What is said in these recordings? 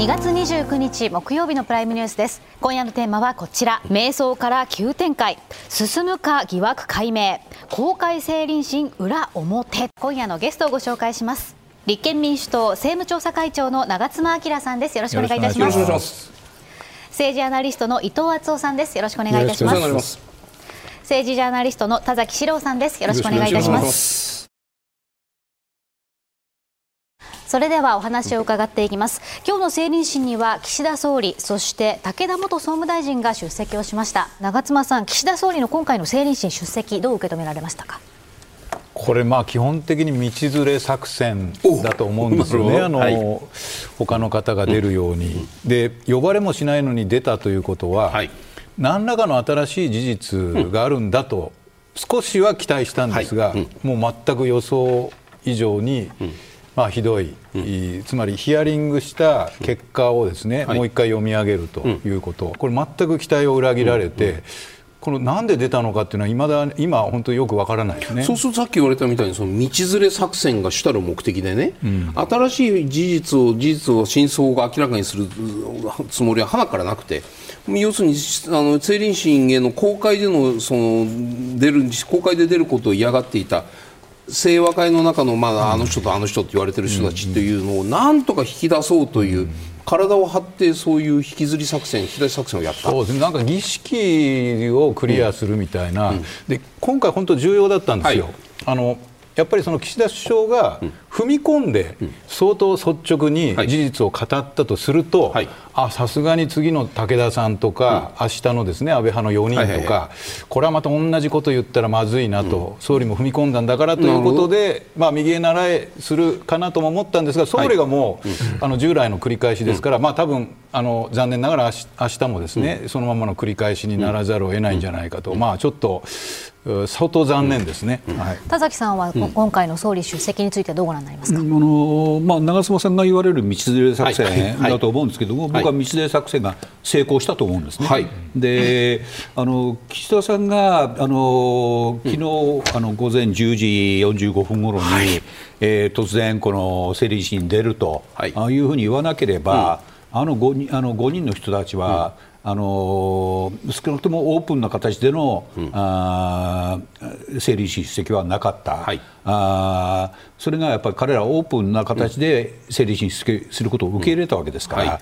2月29日木曜日のプライムニュースです。今夜のテーマはこちら。瞑想から急展開。進むか疑惑解明。公開政倫審裏表。今夜のゲストをご紹介します。立憲民主党政務調査会長の長妻昭さんです。よろしくお願いいたします。政治アナリストの伊藤敦夫さんです。よろしくお願いいたします。政治ジャーナリストの田崎史郎さんです。よろしくお願いいたしますそれではお話を伺っていきます。今日の政倫審には岸田総理そして武田元総務大臣が出席をしました。長妻さん岸田総理の今回の政倫審出席どう受け止められましたか？これ、まあ基本的に道連れ作戦だと思うんですよね、あの、はい、他の方が出るように、で呼ばれもしないのに出たということは、はい、何らかの新しい事実があるんだと、少しは期待したんですが、はい。うん、もう全く予想以上に、うんまあ、ひどい、うん、つまりヒアリングした結果をですね、うん、もう一回読み上げるということ、これ、全く期待を裏切られて、このなんで出たのかっていうのは、いまだ今、本当によくわからないですね。そうするとさっき言われたみたいに、その道連れ作戦が主たる目的でね、うん、新しい事実を、事実を、真相を明らかにするつもりははなからなくて、要するにあの政倫審への公開でのその出る公開で出ることを嫌がっていた清和会の中の、まあ、あの人とあの人と言われてる人たちっていうのをなんとか引き出そうという。体を張ってそういう引きずり作戦、引き出し作戦をやった。そうですね、なんか儀式をクリアするみたいな、うんうん、で今回、本当重要だったんですよ。はい、あのやっぱりその岸田首相が踏み込んで相当率直に事実を語ったとすると、さすがに次の武田さんとか、明日のですね安倍派の4人とか、これはまた同じこと言ったらまずいなと、総理も踏み込んだんだからということで、まあ、右へ習えするかなとも思ったんですが、総理がもう、あの従来の繰り返しですから、まあ多分あの残念ながら明日もですね、そのままの繰り返しにならざるを得ないんじゃないかと、まあちょっと相当残念ですね、はい、田崎さんは、今回の総理出席についてどうご覧になりますか、あのまあ、長妻さんが言われる道連れ作戦だと思うんですけども、僕は道連れ作戦が成功したと思うんですね。はい、であの岸田さんがあの昨日、あの午前10時45分ごろに、はい、えー、突然、この政理審に出ると、はい、あいうふうに言わなければ、うん、あの 5, 人あの5人の人たちは、うんあの少なくともオープンな形での、うん、あ整理出席はなかった、はい、あそれがやっぱり彼らはオープンな形で整理出席することを受け入れたわけですから。うんはい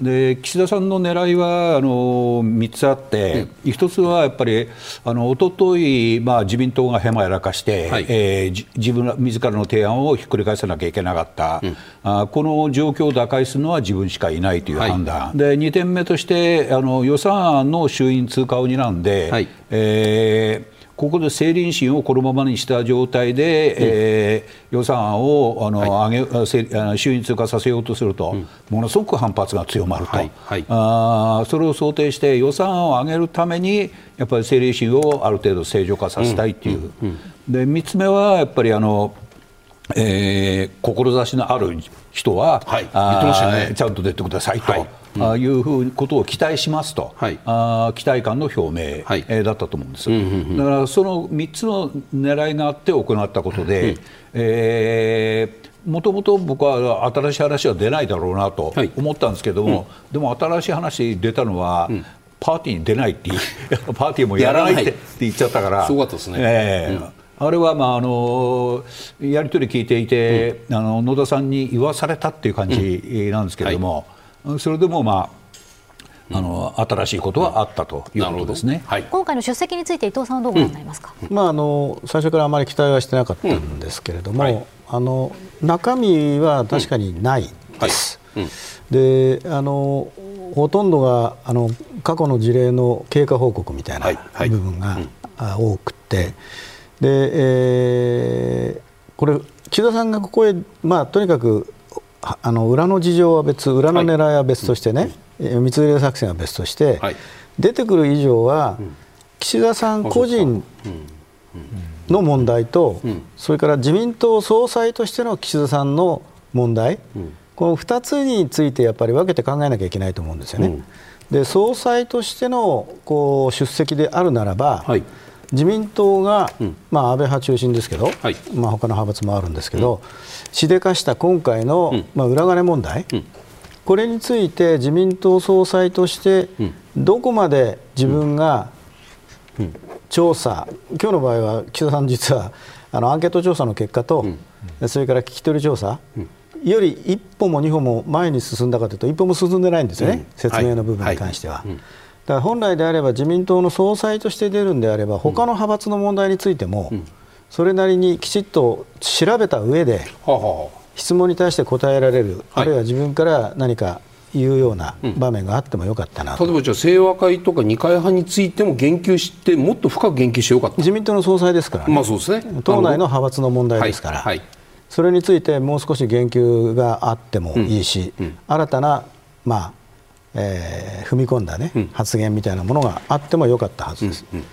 で岸田さんの狙いはあの3つあって、うん、1つはやっぱり、あの一昨日まあ自民党がへまやらかして、はい、えー、自分自らの提案をひっくり返さなきゃいけなかった、うん、あこの状況を打開するのは自分しかいないという判断、はい、で2点目としてあの予算案の衆院通過を担んで、はい、えーここで政倫審をこのままにした状態で、うん、えー、予算案をあの、はい、上げ衆院通過させようとすると、うん、ものすごく反発が強まると、はい。はい、あそれを想定して予算案を上げるためにやっぱり政倫審をある程度正常化させたいっていう、うん、で3つ目はやっぱりあの、えー、志のある人は、はい、あね、ちゃんと出てくださいと。はいあいうふうことを期待しますと、はい、あ期待感の表明、はい。えー、だったと思うんです、うんうんうん、だからその3つの狙いがあって行ったことで、うん、えー、もともと僕は新しい話は出ないだろうなと思ったんですけども、はいうん、でも新しい話出たのは、うん、パーティーに出ないって パーティーもやらないって言っちゃったから、すごかったですね。えー、うん。あれは、まあ、あのやり取り聞いていて、うん、あの野田さんに言わされたっていう感じなんですけれども、それでもまああの新しいことはあったということですね、はい、今回の出席について伊藤さんはどうご覧になりますか、うん、まあ、あの最初からあまり期待はしてなかったんですけれども、うんはい、あの中身は確かにないです。うん。はい、であのほとんどがあの過去の事例の経過報告みたいな部分が、多くて。で、えー、これ岸田さんがここへ、まあ、とにかくあの裏の事情は別裏の狙いは別としてね、はい、密入作戦は別として、はい、出てくる以上は、岸田さん個人の問題と、それから自民党総裁としての岸田さんの問題、この2つについてやっぱり分けて考えなきゃいけないと思うんですよね。で総裁としてのこう出席であるならば、はい自民党が、うん、まあ、安倍派中心ですけど、はい、まあ、他の派閥もあるんですけど、うん、しでかした今回の、うん、まあ、裏金問題、これについて自民党総裁としてどこまで自分が調査、今日の場合は岸田さん、実はあのアンケート調査の結果と、それから聞き取り調査、より一歩も二歩も前に進んだかというと、一歩も進んでないんですよね、説明の部分に関しては。だから本来であれば自民党の総裁として出るんであれば他の派閥の問題についてもそれなりにきちっと調べた上で質問に対して答えられる、あるいは自分から何かいうような場面があってもよかったな、例えばじゃあ清和会とか二階派についても言及してもっと深く言及してよかった。自民党の総裁ですから、ね、まあそうですね。党内の派閥の問題ですから、はい。はい、それについてもう少し言及があってもいいし、うん。うん、新たな、まあえー、踏み込んだ、ね、うん、発言みたいなものがあってもよかったはずです。うんうん、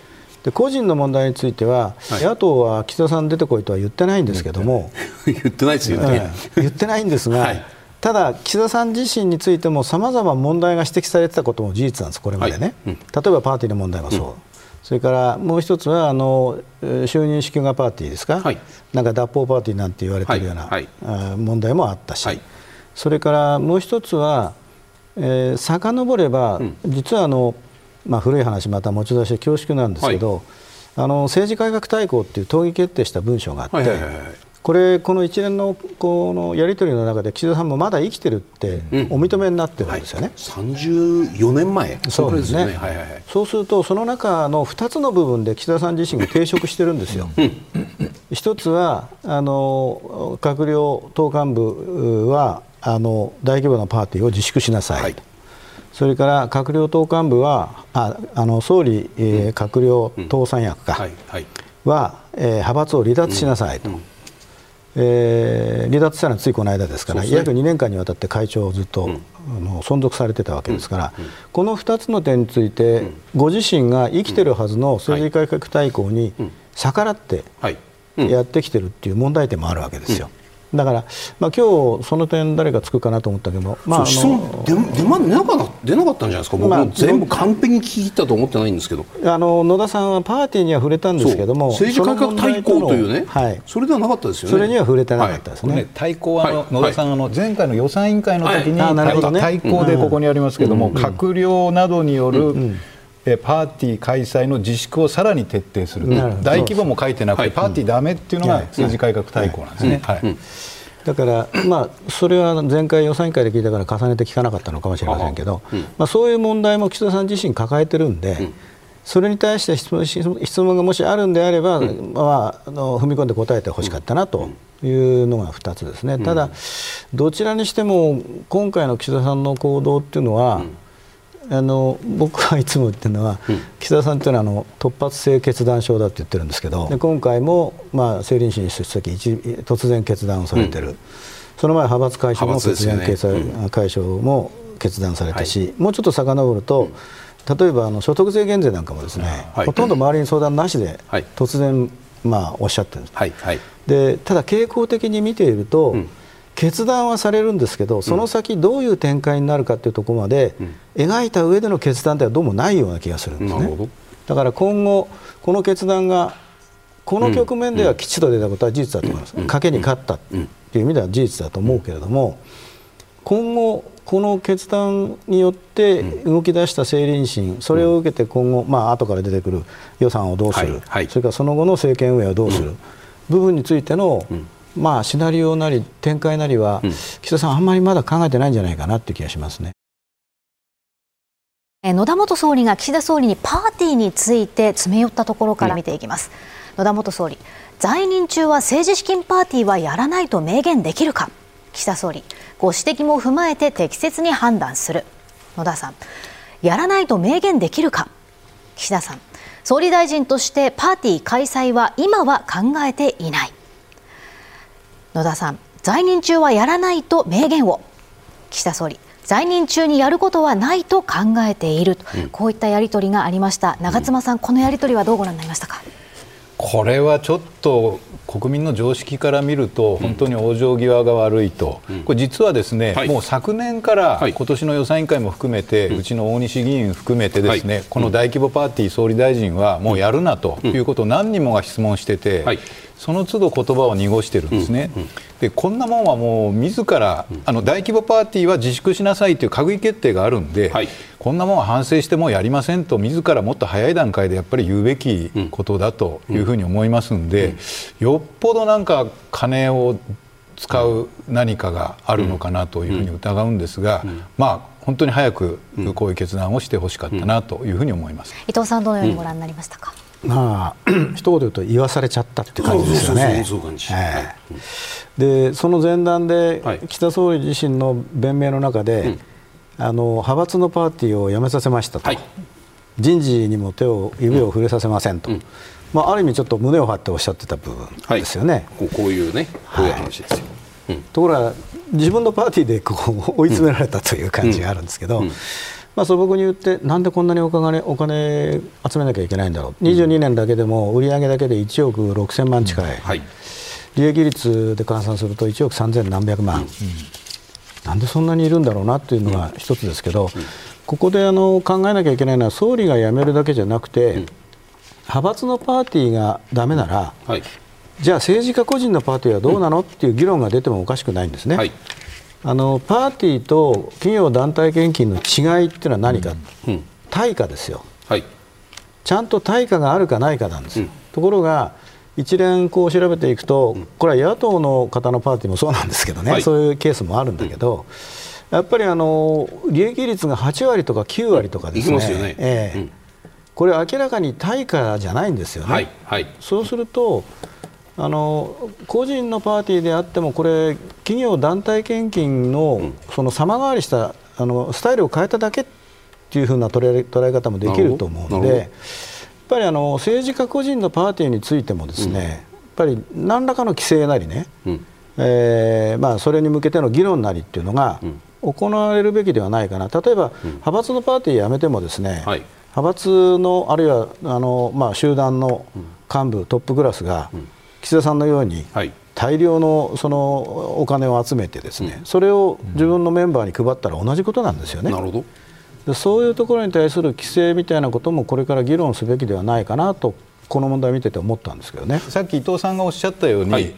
で個人の問題については、はい、野党は岸田さん出てこいとは言ってないんですけども、言ってないですよね、言ってないんですが、はい、ただ、岸田さん自身についてもさまざま問題が指摘されてたことも事実なんです、これまでね、はい。うん、例えばパーティーの問題もそう。うん。それからもう一つはあの就任祝賀パーティーですか、はい、なんか脱法パーティーなんて言われているような、はい。はい、問題もあったし、それからもう一つはえー、遡れば、うん、実はあの、まあ、古い話また持ち出して恐縮なんですけど、はい、あの政治改革大綱っていう党議決定した文書があって、はいはいはいはい。これ、この一連のこのやり取りの中で岸田さんもまだ生きてるってお認めになってるんですよね、うんはい、34年前、そうですね、はいはいはい、そうすると、その中の2つの部分で岸田さん自身が抵触してるんですよ。うん、一つはあの閣僚党幹部はあの大規模なパーティーを自粛しなさい、はい、それから閣僚党幹部はああの総理、えー、閣僚党三役か、は、えー、派閥を離脱しなさいと。えー、離脱したのはついこの間ですから、ね、約2年間にわたって会長をずっと、うん、あの存続されてたわけですから、この2つの点について、ご自身が生きてるはずの政治改革大綱に逆らってやってきてるっていう問題点もあるわけですよ。だから、まあ今日その点、誰がつくかなと思ったけど、まあ、あの出出出なか出なかったんじゃないですか、僕も全部完璧に聞き切ったと思ってないんですけど、あの野田さんはパーティーには触れたんですけども、政治改革対抗というね、はい、それではなかったですよね、それには触れてなかったですね。はい、対抗はあの、はい、野田さん、あの前回の予算委員会の時に、はい。ね、対抗でここにありますけども、うん、閣僚などによる、うんうんパーティー開催の自粛をさらに徹底する、大規模も書いてなくて、パーティーだめっていうのが政治改革大綱なんですね。はい。だから、まあ、それは前回予算委員会で聞いたから重ねて聞かなかったのかもしれませんけど、うん、まあ、そういう問題も岸田さん自身抱えてるんで、うん、それに対して質問質問がもしあるんであれば、うん、まあ、あの踏み込んで答えてほしかったなというのが2つですね、ただ、どちらにしても今回の岸田さんの行動っていうのは、あの僕はいつも言ってるのは、うん、岸田さんというのはあの突発性決断症だって言ってるんですけどで今回も、まあ、政倫審出席突然決断をされてる、うん、その前派閥解消も突然、ね、解消も決断されたし、はい、もうちょっと遡ると、例えばあの所得税減税なんかもですね、はい、ほとんど周りに相談なしで突然、まあ、おっしゃってるんです、はい、でただ傾向的に見ていると、うん決断はされるんですけどその先どういう展開になるかというところまで描いた上での決断ではどうもないような気がするんですね。だから今後この決断がこの局面ではきちっと出たことは事実だと思います、賭けに勝ったという意味では事実だと思うけれども、今後、この決断によって動き出した政倫審、それを受けて今後、まあ後から出てくる予算をどうする、それからその後の政権運営をどうする、部分についてのまあ、シナリオなり展開なりは、うん、岸田さん、あんまりまだ考えてないんじゃないかなって気がしますね。野田元総理が岸田総理にパーティーについて詰め寄ったところから見ていきます、うん、野田元総理在任中は政治資金パーティーはやらないと明言できるか。岸田総理ご指摘も踏まえて適切に判断する。野田さんやらないと明言できるか。岸田さん総理大臣としてパーティー開催は今は考えていない野田さん在任中はやらないと明言を。岸田総理在任中にやることはないと考えていると、うん、こういったやり取りがありました。長妻さん、うん、このやり取りはどうご覧になりましたか？これはちょっと国民の常識から見ると本当に往生際が悪いと、うん、これ実はですね、はい、もう昨年から今年の予算委員会も含めて、うちの大西議員含めてですね、はい、この大規模パーティー総理大臣はもうやるなということを何人もが質問してて、はい。その都度言葉を濁してるんですね。でこんなもんはもう自ら、あの大規模パーティーは自粛しなさいという閣議決定があるんで、はい、こんなもんは反省してもやりませんと自らもっと早い段階でやっぱり言うべきことだというふうに思いますんで、よっぽどなんか金を使う何かがあるのかなというふうに疑うんですが、まあ本当に早くこういう決断をしてほしかったなというふうに思います、伊藤さん、どのようにご覧になりましたか？まあ 一言で言うと言わされちゃったって感じですよね。でその前段で、岸田総理自身の弁明の中で、あの派閥のパーティーをやめさせましたと、人事にも手を指を触れさせませんと、まあ、ある意味ちょっと胸を張っておっしゃってた部分ですよね。こういうねこういう話ですよ。ところが自分のパーティーでこう追い詰められたという感じがあるんですけど、まあ、素朴に言ってなんでこんなにお金お金集めなきゃいけないんだろう、22年だけでも売上だけで1億6000万近い、はい、利益率で換算すると1億3000何百万、なんでそんなにいるんだろうなというのが一つですけど、ここであの考えなきゃいけないのは総理が辞めるだけじゃなくて、派閥のパーティーがだめなら、はい、じゃあ政治家個人のパーティーはどうなのっていう議論が出てもおかしくないんですね。はい。あのパーティーと企業団体献金の違いっていうのは何か、うん、対価ですよ、はい、ちゃんと対価があるかないかなんです、うん、ところが一連こう調べていくと、これは野党の方のパーティーもそうなんですけどね、はい、そういうケースもあるんだけど、やっぱりあの利益率が8割とか9割とかですね、ね。えー、これ明らかに対価じゃないんですよね。はい。はい、そうするとあの個人のパーティーであってもこれ企業団体献金のその様変わりしたあのスタイルを変えただけっていうふうな捉え捉え方もできると思うのでぱりあの政治家個人のパーティーについてもですね、やっぱり何らかの規制なりね、えーまあ、それに向けての議論なりっていうのが行われるべきではないかな。例えば、派閥のパーティーやめてもですね、はい、派閥のあるいはあの、まあ、集団の幹部トップクラスが、岸田さんのように、大量のそのお金を集めてですね、それを自分のメンバーに配ったら同じことなんですよね。なるほどそういうところに対する規制みたいなこともこれから議論すべきではないかなとこの問題を見てて思ったんですけどね。さっき伊藤さんがおっしゃったように、はい、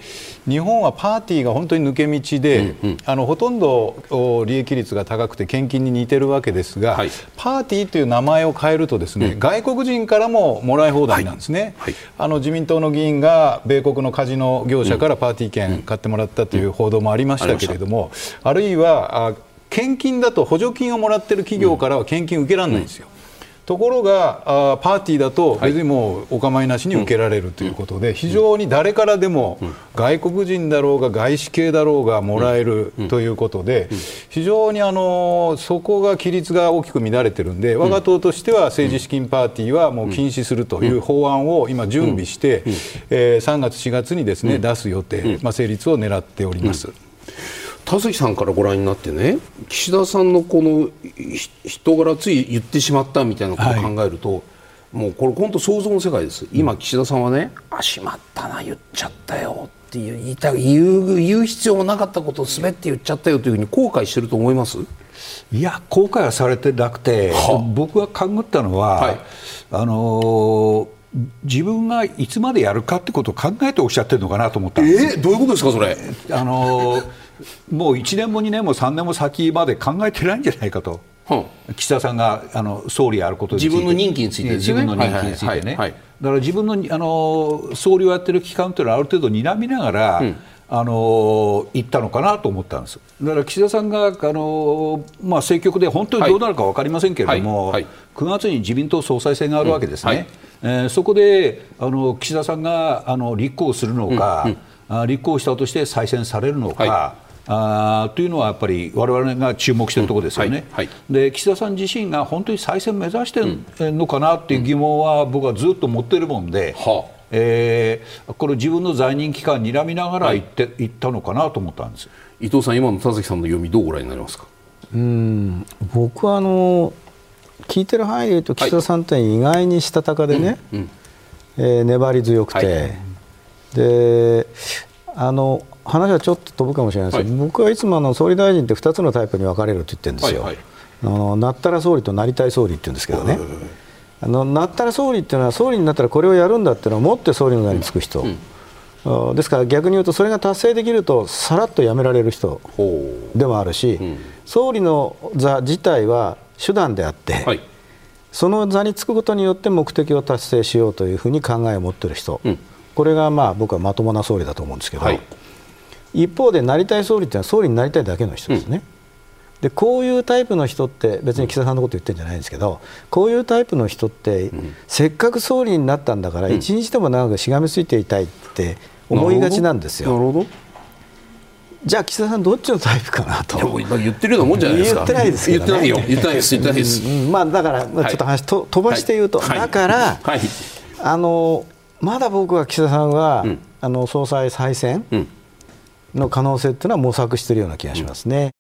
日本はパーティーが本当に抜け道で、うんうん、あのほとんど利益率が高くて献金に似てるわけですが、はい、パーティーという名前を変えるとですね、うん、外国人からももらい放題なんですね、はい、あの自民党の議員が米国のカジノ業者からパーティー券買ってもらったという報道もありましたけれども、あるいは献金だと補助金をもらっている企業からは献金受けられないんですよ。ところがあパーティーだと別にもうお構いなしに受けられるということで、非常に誰からでも外国人だろうが外資系だろうがもらえるということで非常にあのそこが規律が大きく乱れてるんで我が党としては政治資金パーティーはもう禁止するという法案を今準備して、えー、3月4月にですね出す予定、まあ、成立を狙っております。田崎さんからご覧になってね岸田さんのこの人柄つい言ってしまったみたいなことを考えると、はい、もうこれ本当想像の世界です。今岸田さんはね「あしまったな言っちゃったよ」って言いた言う言う必要もなかったことを滑って言っちゃったよというふうに後悔してると思います？いや後悔はされてなくて、はあ、僕が勘ぐったのは、はい、あのー自分がいつまでやるかってことを考えておっしゃってるのかなと思ったんです。えー、どういうことですか、それ？あのもう1年も2年も3年も先まで考えてないんじゃないかと。岸田さんがあの総理やることについて。自分の任期について、ね、自分の任期についてね、だから自分のあの総理をやってる期間というのはある程度睨みながら、うん。あの言ったのかなと思ったんです、だから岸田さんがあの、まあ、政局で本当にどうなるか分かりませんけれども、はいはい。はい、9月に自民党総裁選があるわけですね、うんはい、えー、そこであの岸田さんがあの立候補するのか、うんうん、立候補したとして再選されるのか。あというのはやっぱり我々が注目しているところですよね、うんはいはい、で岸田さん自身が本当に再選目指してるのかなっていう疑問は僕はずっと持っているもんで、はあ。えー、これ自分の在任期間にらみながら言って、はい、ったのかなと思ったんです。伊藤さん、今の田崎さんの読みどうご覧になりますか？うん僕はあの聞いてる範囲で言うと岸田さんって意外にしたたかでね、うんうん、えー、粘り強くて、はい、であの話はちょっと飛ぶかもしれないですけど、はい、僕はいつもあの総理大臣って2つのタイプに分かれるって言ってるんですよ、はいはい、あのなったら総理となりたい総理って言うんですけどね。あのなったら総理っていうのは総理になったらこれをやるんだっていうのを持って総理の名につく人、うん、ですから逆に言うとそれが達成できるとさらっと辞められる人でもあるし、うん、総理の座自体は手段であって、はい、その座につくことによって目的を達成しようというふうに考えを持っている人、うん、これがまあ僕はまともな総理だと思うんですけど、はい、一方でなりたい総理っていうのは総理になりたいだけの人ですね。うん。でこういうタイプの人って別に岸田さんのこと言ってるんじゃないんですけどこういうタイプの人って、せっかく総理になったんだから一日でも長くしがみついていたいって思いがちなんですよ。なるほど。じゃあ岸田さんどっちのタイプかなと。言ってるようなもんじゃないですか。言ってないですけど、ね、言ってないよ。言ってないです。言ってないです、うん、まあだからちょっと話と、飛ばして言うと、はい、だから、はい、あのまだ僕は岸田さんは、うん、あの総裁再選の可能性っていうのは模索しているような気がしますね。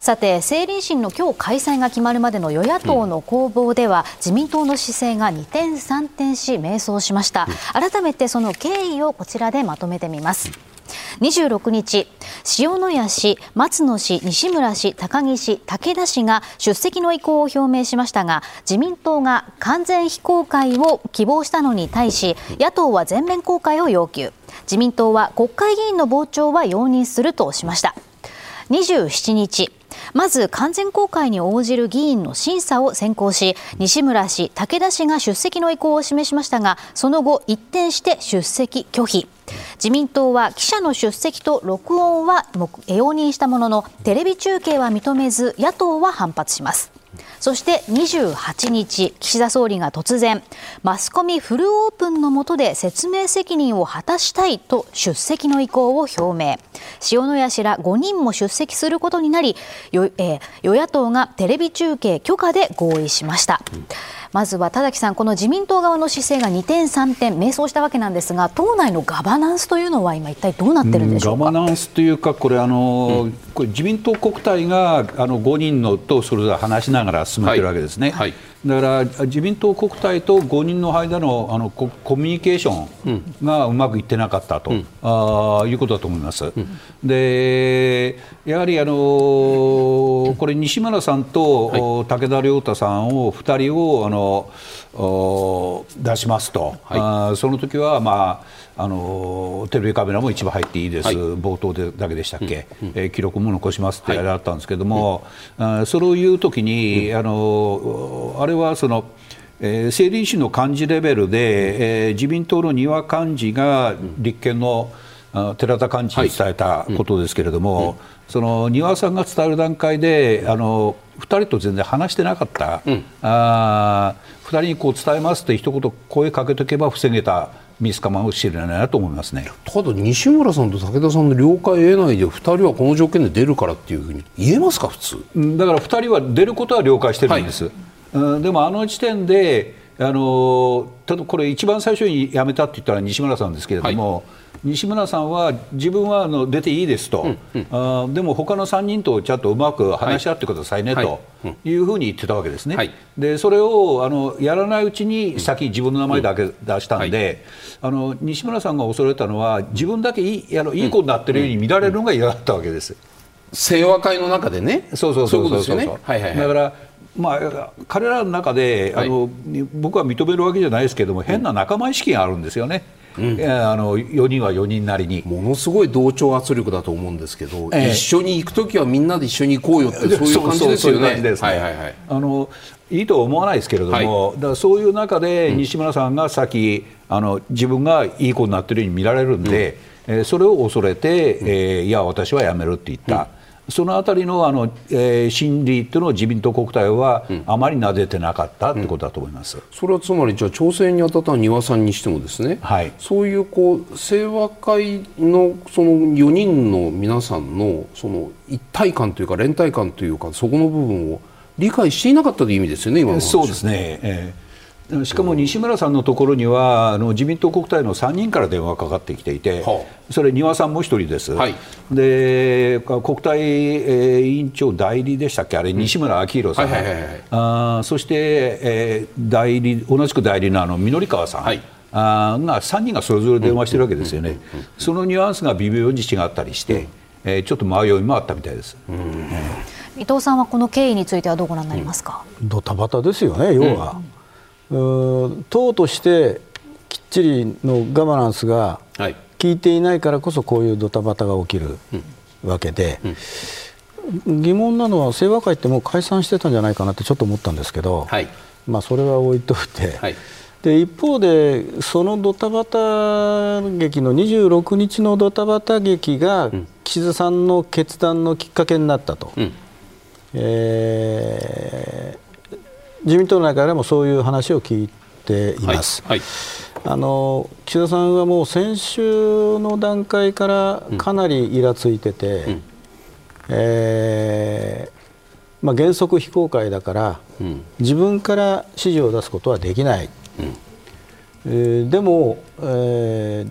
さて政倫審の今日開催が決まるまでの与野党の攻防では、自民党の姿勢が二転三転し迷走しました、改めてその経緯をこちらでまとめてみます26日塩谷氏、松野氏、西村氏、高木氏、武田氏が出席の意向を表明しましたが自民党が完全非公開を希望したのに対し野党は全面公開を要求。自民党は国会議員の傍聴は容認するとしました。27日まず完全公開に応じる議員の審査を先行し西村氏、武田氏が出席の意向を示しましたがその後一転して出席拒否。自民党は記者の出席と録音は容認したもののテレビ中継は認めず野党は反発しますそして28日、岸田総理が突然、マスコミフルオープンの下で説明責任を果たしたいと出席の意向を表明。塩谷氏ら5人も出席することになり、与野党がテレビ中継許可で合意しました。うんまずは田崎さん、この自民党側の姿勢が2点、3点、迷走したわけなんですが、党内のガバナンスというのは、今、一体どうなってるんでしょうガバナンスというか、これ、あの、うん、これ自民党国対があの5人のとそれぞれ話しながら進めてるわけですね。はい。はいだから自民党国対と5人の間のあのココミュニケーションがうまくいってなかったと、うん、あいうことだと思います。うん、でやはりあのこれ西村さんと、はい、武田良太さんを2人をあの出しますと、はい、あその時はまああのテレビカメラも一部入っていいです、はい、冒頭でだけでしたっけ、うんうん、えー、記録も残しますってあれだったんですけども、はい、それを言うときに、うん、あのあれはその、えー、政倫審の幹事レベルで、えー、自民党の丹羽幹事が立憲の、寺田幹事に伝えたことですけれども、はい、その丹羽さんが伝える段階であの2人と全然話してなかった、うん、あ2人にこう伝えますって一言声かけとけば防げたミスかもしれないなと思いますね。ただ西村さんと武田さんの了解を得ないで2人はこの条件で出るからっていうふうに言えますか普通？だから2人は出ることは了解してるんです、はい、うん、でもあの時点であのただこれ一番最初に辞めたって言ったら西村さんですけれども、はい西村さんは自分はあの出ていいですと、うんうん、あでも他の3人とちゃんとうまく話し合ってくださいね、はい、というふうに言ってたわけですね、はい、でそれをあのやらないうちに先、自分の名前だけ出したんで、あの西村さんが恐れたのは、自分だけいいあのいい子になってるように見られるのが嫌だったわけです。清和会の中でね、そうそうそうそうそう、ね。はいはいはい、だからまあ、彼らの中で、あの僕は認めるわけじゃないですけども、変な仲間意識があるんですよね。うん、あの4人は4人なりに。ものすごい同調圧力だと思うんですけど、えー、一緒に行く時はみんなで一緒に行こうよってそういう感じですよね。あのいいとは思わないですけれども、はい、だからそういう中で西村さんがさっき、あの自分がいい子になってるように見られるんで、うん、えー、それを恐れて、えー、いや私は辞めるって言った。うんそのあたりのあの、えー、心理というのを自民党国対はあまり撫でてなかったということだと思います、うん、それはつまり、じゃあ、調整に当たった丹羽さんにしても、ですね、はい、そういうこう清和会のその4人の皆さんのその一体感というか、連帯感というか、そこの部分を理解していなかったという意味ですよね、今のそうですね、えーしかも西村さんのところにはあの自民党国対の3人から電話がかかってきていて、はあ、それ、丹羽さんも1人です、はい、で国対、えー、委員長代理でしたっけ、あれ、西村明宏さん、あそして、えー、代理同じく代理のあの緑川さん。はい。あが3人がそれぞれ電話してるわけですよね、そのニュアンスが微妙に違ったりして、えー、ちょっと迷いもあったみたいです、伊藤さんはこの経緯についてはどうご覧になりますか、ドタバタですよね、要は。党としてきっちりのガバナンスが効いていないからこそこういうドタバタが起きるわけで、疑問なのは清和会ってもう解散してたんじゃないかなってちょっと思ったんですけど、はい、まあ、それは置いといて、はい、で一方でそのドタバタ劇の26日のドタバタ劇が岸田さんの決断のきっかけになったと。うん、えー、自民党内からもそういう話を聞いています。はいはい。あの岸田さんはもう先週の段階からかなりイラついてて、うん、えー、まあ、原則非公開だから、うん、自分から指示を出すことはできない、うん、えー、でも、えー、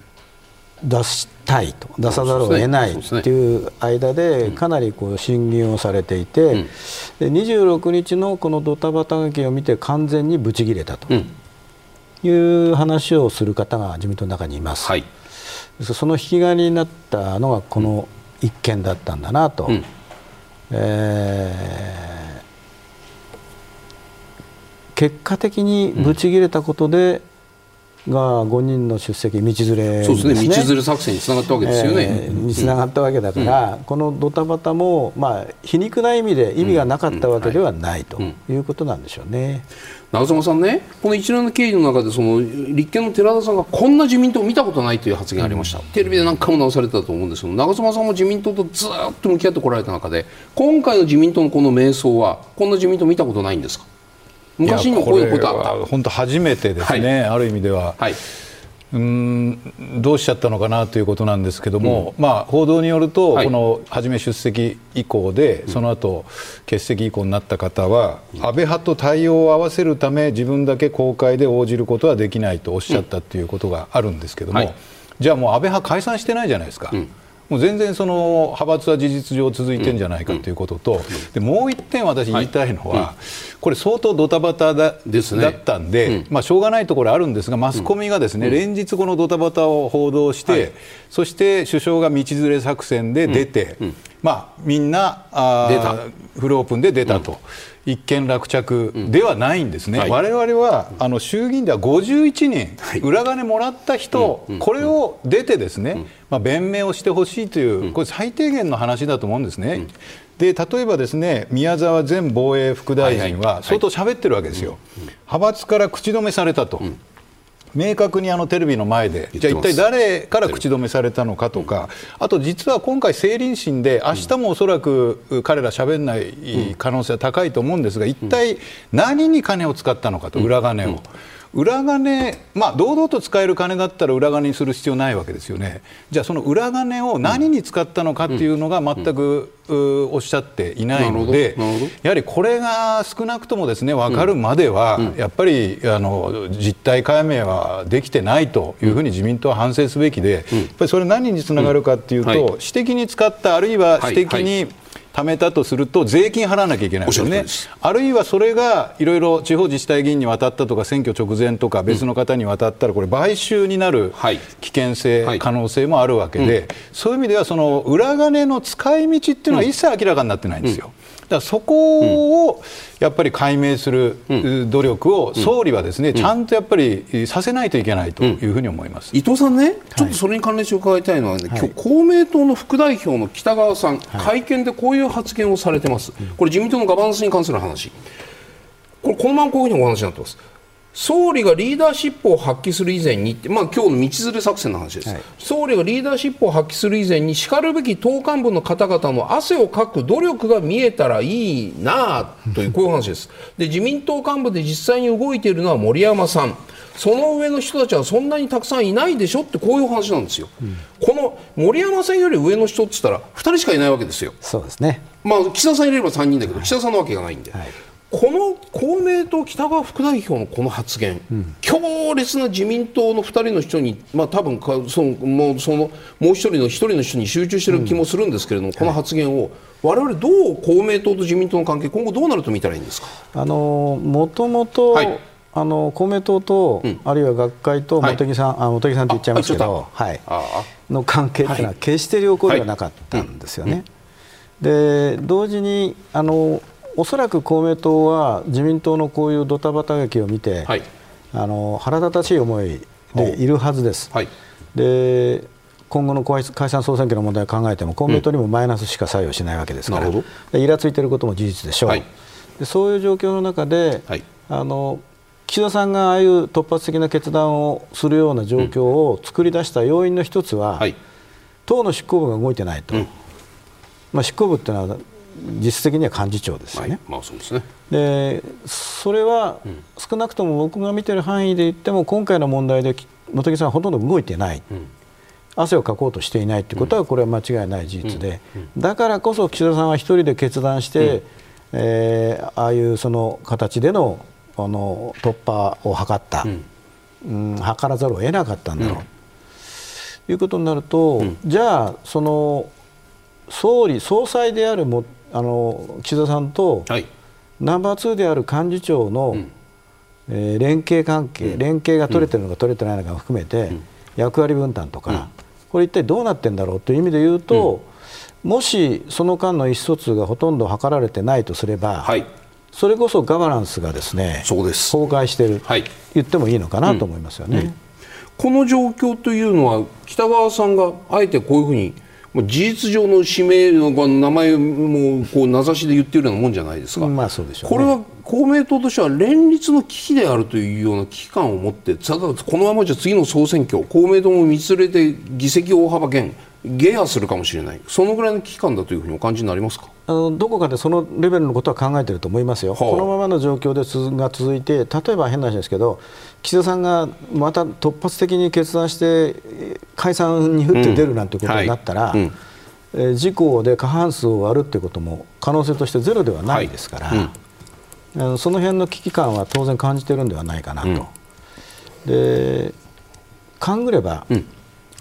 出したいと出さざるを得ないっていう間でかなりこう審議をされていて、で26日のこのドタバタ劇を見て完全にブチ切れたという話をする方が自民党の中にいます。はい、その引き金になったのがこの一件だったんだなと、うん、えー、結果的にぶち切れたことで、が5人の出席、道連れ、ね、そうですね、道連れ作戦につながったわけですよね。えー、につながったわけだから、うん、このドタバタも、まあ、皮肉な意味で意味がなかったわけではないということなんでしょうね。長妻さんね、この一連の経緯の中でその立憲の寺田さんがこんな自民党を見たことないという発言がありました、うん、テレビで何回も直されたと思うんですけど長妻さんも自民党とずっと向き合ってこられた中で今回の自民党のこの迷走はこんな自民党見たことないんですか？昔にもこういうことあった。本当初めてですね、はい、ある意味では。はい。うんどうしちゃったのかなということなんですけども、うん、まあ、報道によると、はい、この初め出席以降で、その後欠席以降になった方は、うん、安倍派と対応を合わせるため自分だけ公開で応じることはできないとおっしゃったということがあるんですけども、はい、じゃあもう安倍派解散してないじゃないですか。うんもう全然その派閥は事実上続いてるんじゃないかということと、でもう一点私言いたいのは、これ相当ドタバタだ,、だったんで、まあ、しょうがないところあるんですがマスコミがですね、連日このドタバタを報道して、そして首相が道連れ作戦で出て、まあ、みんなあフルオープンで出たと。一件落着ではないんですね、われわれはあの衆議院では51人、裏金もらった人、これを出て、ですね、まあ、弁明をしてほしいという、これ、最低限の話だと思うんですね。で例えばですね宮沢前防衛副大臣は相当喋ってるわけですよ、派閥から口止めされたと。明確にあのテレビの前で、じゃあ一体誰から口止めされたのかとか、あと実は今回、政倫審で、明日もおそらく彼ら喋んない可能性は高いと思うんですが、一体何に金を使ったのかと、裏金を。裏金、まあ、堂々と使える金だったら裏金にする必要ないわけですよね、じゃあその裏金を何に使ったのかっていうのが全く、おっしゃっていないので、やはりこれが少なくともですね分かるまでは、やっぱりあの実態解明はできてないというふうに自民党は反省すべきで、やっぱりそれ何につながるかっていうと、私的に使った、あるいは私的に、貯めたとすると税金払わなきゃいけないですね、あるいはそれがいろいろ地方自治体議員に渡ったとか選挙直前とか別の方に渡ったらこれ買収になる危険性、可能性もあるわけで、そういう意味ではその裏金の使い道っていうのは一切明らかになってないんですよ。だそこをやっぱり解明する努力を総理はですね、ちゃんとやっぱりさせないといけないというふうに思います、伊藤さんね、ちょっとそれに関連して伺いたいのは、ね、はい、今日公明党の副代表の北川さん、会見でこういう発言をされてます、これ、自民党のガバナンスに関する話、これ、このままこういうふうにお話になってます。総理がリーダーシップを発揮する以前に、まあ今日の道連れ作戦の話です、はい、総理がリーダーシップを発揮する以前に、しかるべき党幹部の方々の汗をかく努力が見えたらいいなという、こういう話です。で自民党幹部で実際に動いているのは森山さん。その上の人たちはそんなにたくさんいないでしょってこういう話なんですよ、うん、この森山さんより上の人って言ったら2人しかいないわけですよ。そうですね。まあ、岸田さん入れれば3人だけど、岸田さんのわけがないんで、はい、この公明党北川副代表のこの発言、うん、強烈な自民党の2人の人に、まあ多分かそのもうそのもう1人の1人の人に集中している気もするんですけれども、うん、この発言を、われわれどう公明党と自民党の関係、今後どうなると見たらいいんですか？あのもともと、はい、あの公明党と、うん、あるいは学会と茂木さん、はい、あ茂木さんって言っちゃいますけど、はい、の関係っていうのは決して良好ではなかったんですよね。で同時にあのおそらく公明党は自民党のこういうドタバタ劇を見て、はい、あの腹立たしい思いでいるはずです。はい、で今後の解散総選挙の問題を考えても公明党にもマイナスしか作用しないわけですから、うん、イラついていることも事実でしょう、はい、でそういう状況の中で、はい、あの岸田さんがああいう突発的な決断をするような状況を作り出した要因の一つは、はい、党の執行部が動いてないと、うん、まあ、執行部っていうのは実質的には幹事長ですよね。まあ、そうですね。でそれは少なくとも僕が見ている範囲で言っても今回の問題で茂木さんはほとんど動いてない。うん。汗をかこうとしていないということはこれは間違いない事実で、だからこそ岸田さんは一人で決断して、えー、ああいうその形でのあの突破を図った、うん、図らざるを得なかったんだろう、ということになると、じゃあその総理総裁であるもあの岸田さんと、はい、ナンバー2である幹事長の、うん、えー、連携関係、連携が取れてるのか取れてないのかも含めて、役割分担とか、これ一体どうなってんだろうという意味で言うと、もしその間の意思疎通がほとんど図られてないとすれば、はい、それこそガバナンスがですねそうです。崩壊している、はい、言ってもいいのかなと思いますよね、うん。うん、この状況というのは北川さんがあえてこういうふうに事実上の指名の名前もこう名指しで言ってるようなもんじゃないですか、まあそうでしょう、ね、これは公明党としては連立の危機であるというような危機感を持ってただこのままじゃ次の総選挙公明党も見つれて議席大幅減下野するかもしれない、そのぐらいの危機感だというふうにお感じになりますか？あのどこかでそのレベルのことは考えていると思いますよ、はあ、このままの状況でつが続いて、例えば変な話ですけど、岸田さんがまた突発的に決断して、解散に振って出るなんてことになったら、うん。はいうん、え自公で過半数を割るということも可能性としてゼロではないですから、はい。うん、その辺の危機感は当然感じているんではないかなと。で勘ぐれば、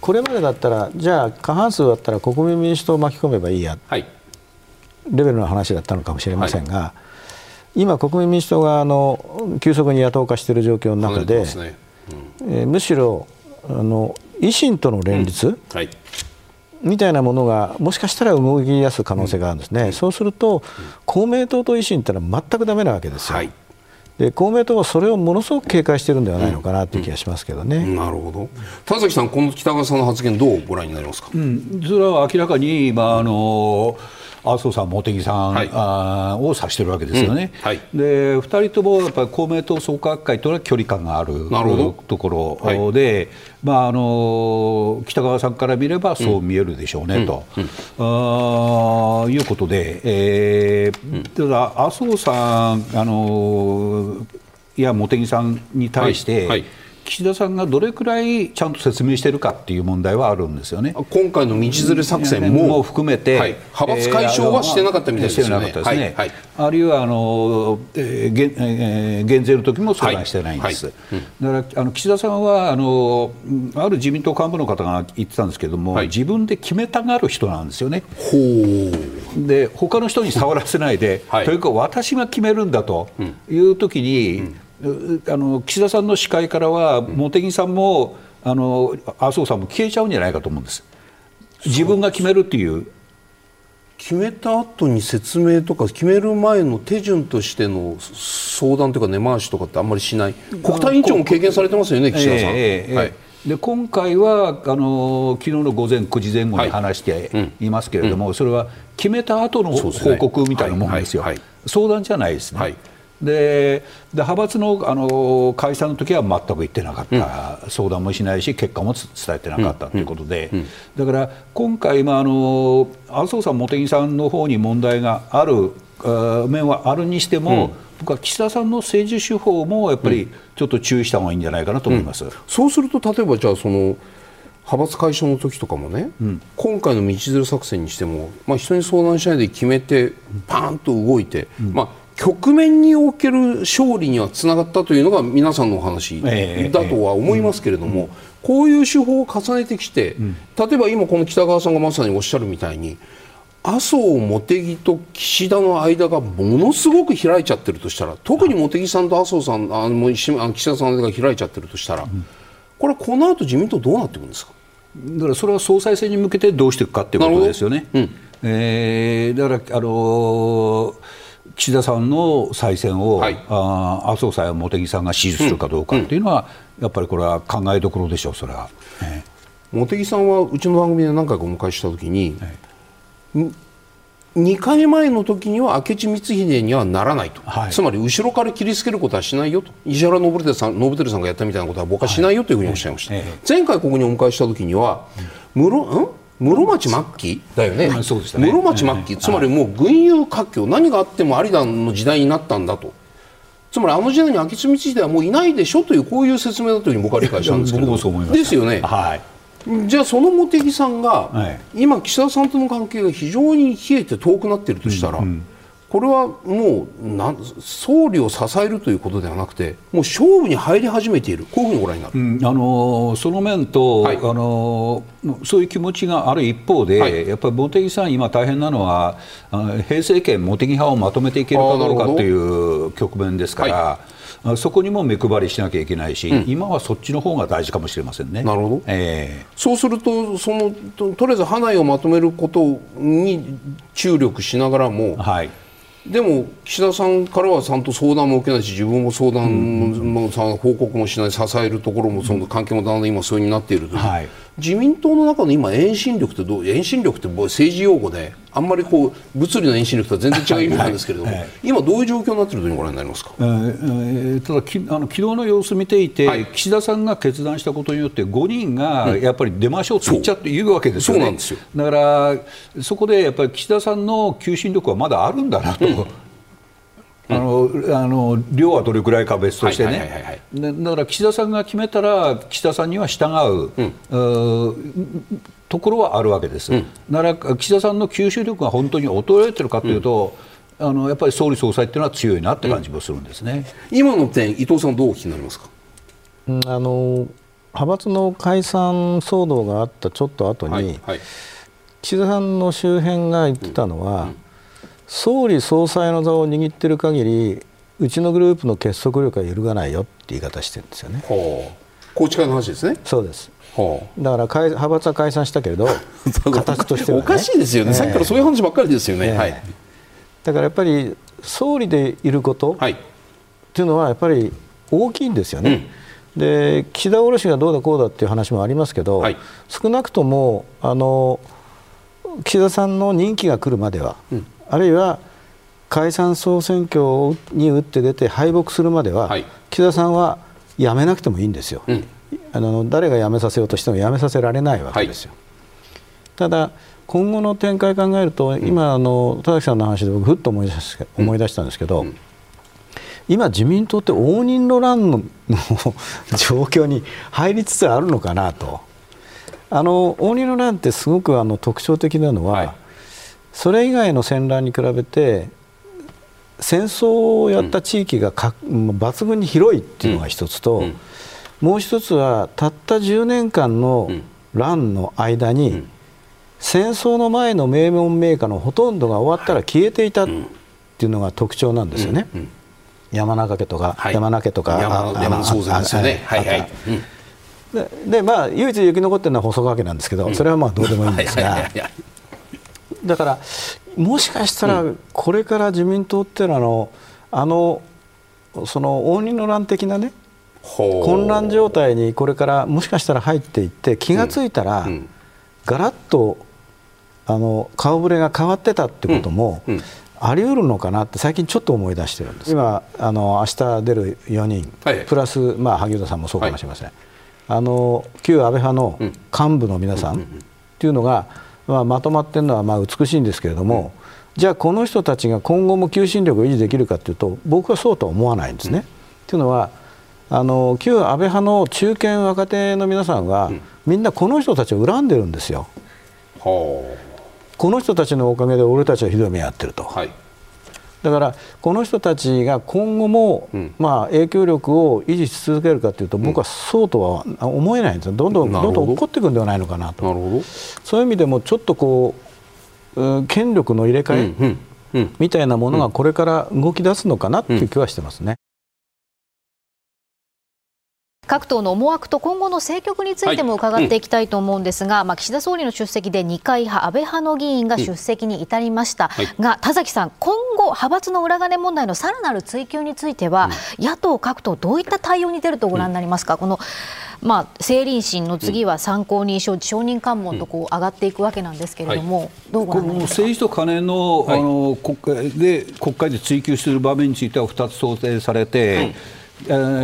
これまでだったら、じゃあ過半数だったら国民民主党を巻き込めばいいや、はい、レベルの話だったのかもしれませんが、はい、今、国民民主党があの急速に野党化している状況の中で、ね。うん、えー、むしろあの維新との連立、うん。はい、みたいなものがもしかしたら動き出す可能性があるんですね、うん、そうすると、公明党と維新ってのは全くだめなわけですよ。はいで公明党はそれをものすごく警戒しているんではないのかなという気がしますけどね、うん。うん、なるほど。田崎さん、この北川さんの発言、どうご覧になりますか、うん、それは明らかに、まああの麻生さん、茂木さん、はい、あを指してるわけですよね、うん。はい、で2人ともやっぱり公明党創価学会とは距離感があるところで、はい、まあ、あの北川さんから見ればそう見えるでしょうね、と、あいうことで、えー、ただ、麻生さん、あのいや茂木さんに対して、岸田さんがどれくらいちゃんと説明しているかっていう問題はあるんですよね。今回の道連れ作戦もも含めて、はい、派閥解消はしてなかったみたいですよね。ねはいはい、あるいはあの、えー減えー、減税の時も相談してないんです、だからあの岸田さんはあのある自民党幹部の方が言ってたんですけれども、自分で決めたがる人なんですよね。ほで他の人に触らせないで、というか私が決めるんだという時に、うんあの岸田さんの視界からは、茂木さんもあの麻生さんも消えちゃうんじゃないかと思うんです、自分が決めるっていう。決めた後に説明とか決める前の手順としての相談というか根回しとかってあんまりしない。国対委員長も経験されてますよね岸田さん。えーえー、はい。で今回はあの昨日の午前9時前後に話していますけれども、はいうん、それは決めた後の報告みたいなもんですよ、はいはい、相談じゃないですね。で派閥のあの解散の時は全く言ってなかった、うん、相談もしないし結果も伝えてなかったということで、だから今回、まあ、あの麻生さん、茂木さんの方に問題がある面はあるにしても、うん、僕は岸田さんの政治手法もやっぱりちょっと注意した方がいいんじゃないかなと思います、うん、そうすると例えばじゃあその派閥解消の時とかもね、うん、今回の道連れ作戦にしても、まあ、人に相談しないで決めてパーンと動いて、まあ局面における勝利にはつながったというのが皆さんのお話だとは思いますけれども、こういう手法を重ねてきて、例えば今この北川さんがまさにおっしゃるみたいに麻生、茂木と岸田の間がものすごく開いちゃってるとしたら特に茂木さんと麻生さんあの岸田さんが開いちゃってるとしたら、これはこの後自民党どうなっていくんですか？だからそれは総裁選に向けてどうしていくかということですよね。うん、えー、だからあのー岸田さんの再選を、はい、あ麻生さんや茂木さんが支持するかどうかっていうのは、やっぱりこれは考えどころでしょう、それは。え茂木さんはうちの番組で何回かお迎えしたときに、2回前の時には明智光秀にはならないと、はい、つまり後ろから切りつけることはしないよと。石原伸晃さん信輝さんがやったみたいなことは僕はしないよというふうにおっしゃいました、はい、前回ここにお迎えした時には、室ん？室町末期だよね、はい、そうでしたね。室町末期、つまりもう群雄割拠何があっても有田の時代になったんだと。つまりあの時代に明智光秀はもういないでしょというこういう説明だというふうに僕は理解したんですけど。ですよね、はい、じゃあその茂木さんが、はい、今岸田さんとの関係が非常に冷えて遠くなっているとしたら、うんうん、これはもうなん総理を支えるということではなくてもう勝負に入り始めている。こういうふうにご覧になる、うん、あのその面と、はい、あのそういう気持ちがある一方で、はい、やっぱり茂木さん今大変なのは平成権茂木派をまとめていけるかど。うかという局面ですから。そこにも目配りしなきゃいけないし、うん、今はそっちの方が大事かもしれませんね。なるほど、えー、そうするとそのと、とりあえず派内をまとめることに注力しながらも、はい、でも岸田さんからはちゃんと相談も受けないし自分も相談も、うん、報告もしない支えるところもその関係もだんだん今そういうになっているという、はい、自民党の中の今遠心力ってどう遠心力って政治用語であんまりこう物理の遠心力とは全然違う意味なんですけれども、はい。はい、今どういう状況になっているというご覧になりますか、えー、ただきあの昨日の様子見ていて、はい、岸田さんが決断したことによって5人がやっぱり出ましょうと言っちゃって言うわけですよね、そうだからそこでやっぱり岸田さんの求心力はまだあるんだなと。うんあのあの量はどれくらいか別としてね、だから岸田さんが決めたら、岸田さんには従う、うん、ところはあるわけです、うん、だから岸田さんの吸収力が本当に衰えてるかというと、うん、あのやっぱり総理総裁っていうのは強いなって感じもするんですね、今の点、伊藤さん、どうお聞きになりますか？あの派閥の解散騒動があったちょっと後に、はいはい、岸田さんの周辺が言ってたのは、総理総裁の座を握ってる限りうちのグループの結束力は揺るがないよって言い方してるんですよね。宏池会の話ですね。そうです。だから派閥は解散したけれど 形としては、ね、おかしいですよね、さっきからそういう話ばっかりですよね、はい、だからやっぱり総理でいること、はい、っていうのはやっぱり大きいんですよね、うん、で岸田卸がどうだこうだっていう話もありますけど、はい、少なくともあの岸田さんの任期が来るまでは、うんあるいは解散総選挙に打って出て敗北するまでは、はい、岸田さんは辞めなくてもいいんですよ、うん、あの誰が辞めさせようとしても辞めさせられないわけですよ。はい、ただ今後の展開考えると、今あの田崎さんの話で僕ふっと思い出し思い出したんですけど、うん、今自民党って応仁の乱の 状況に入りつつあるのかなと。あの応仁の乱ってすごくあの特徴的なのは、はいそれ以外の戦乱に比べて戦争をやった地域がか、うん、抜群に広いっていうのが一つと、うん、もう一つはたった10年間の乱の間に、うん、戦争の前の名門名家のほとんどが終わったら消えていたっていうのが特徴なんですよね。山中家とか、はい、山中家とか山山宗然ですよね。はいはい。ででまあ唯一生き残ってるのは細川家なんですけど、それはまあどうでもいいんですが。だからもしかしたらこれから自民党っていうのはあのその応仁の乱的なね混乱状態にこれからもしかしたら入っていって気が付いたら、ガラッとあの顔ぶれが変わってたってことも、あり得るのかなって最近ちょっと思い出してるんです。今あの明日出る4人、はい、プラス、まあ、萩生田さんもそうかもしれません、はい、あの旧安倍派の幹部の皆さんっていうのが、まあ、まとまっているのはまあ美しいんですけれども、じゃあこの人たちが今後も求心力を維持できるかというと僕はそうとは思わないんですね。と、いうのはあの旧安倍派の中堅若手の皆さんは、みんなこの人たちを恨んでるんですよ。この人たちのおかげで俺たちはひどい目に遭ってると。はいだからこの人たちが今後も、まあ、影響力を維持し続けるかというと僕はそうとは思えないんですよ。どんどんど。んどん起こっていくんではないのかなと。そういう意味でもちょっとこう権力の入れ替えみたいなものがこれから動き出すのかなという気はしてますね。各党の思惑と今後の政局についても伺っていきたいと思うんですが、はい。うん、まあ、岸田総理の出席で二階派、安倍派の議員が出席に至りました、うんはい、が田崎さん、今後、派閥の裏金問題のさらなる追及については、うん、野党各党、どういった対応に出るとご覧になりますか、うん、このまあ、政倫審の次は参考人承知、承認喚問とこう上がっていくわけなんですけれども、はい、どうご覧になりますか？政治と金の,、あの国会で国会で追及する場面については2つ想定されて、えー、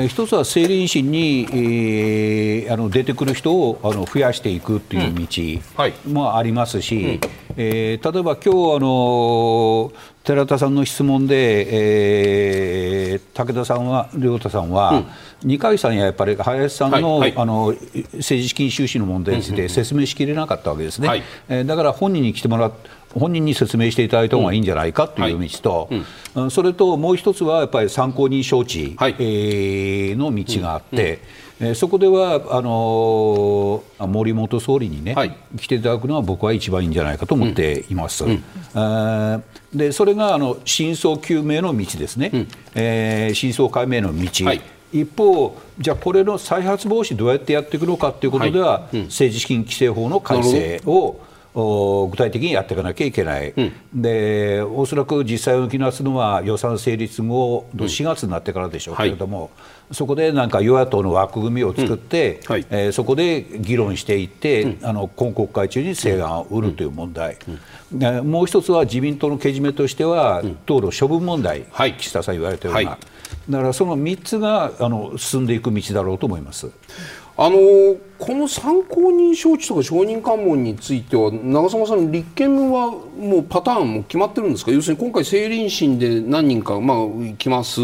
一つは政倫審に、えー、あの出てくる人をあの増やしていくという道もありますし、うん。はい、えー、例えば今日あの寺田さんの質問で、えー、武田さんは、亮太さんは、うん、二階さんややっぱり林さんのはいはい、あの政治資金収支の問題について説明しきれなかったわけですね、はい、えー、だから本人に来てもらって、本人に説明していただいた方がいいんじゃないかという道と、うん。はい、それともう一つはやっぱり参考人招致、はい、えー、の道があって、うん。うん、そこではあのー、森元総理にね、はい、来ていただくのは僕は一番いいんじゃないかと思っています。うん、でそれがあの真相究明の道ですね、うん、えー、真相解明の道。はい。一方、じゃあこれの再発防止どうやってやっていくのかということでは、はい。うん、政治資金規正法の改正を具体的にやっていかなきゃいけない、うん、でおそらく実際動きなすのは予算成立後の4月になってからでしょうけれども、うんはい、そこでなんか与野党の枠組みを作って、うん。はい、えー、そこで議論していって、あの今国会中に請願を売るという問題、でもう一つは自民党のけじめとしては、党の処分問題、岸田さん言われたような、だからその3つがあの進んでいく道だろうと思います。あのこの参考人招致とか承認喚問については長澤さん、立憲はもうパターンも決まってるんですか、要するに今回、政倫審で何人か、まあ、来ます。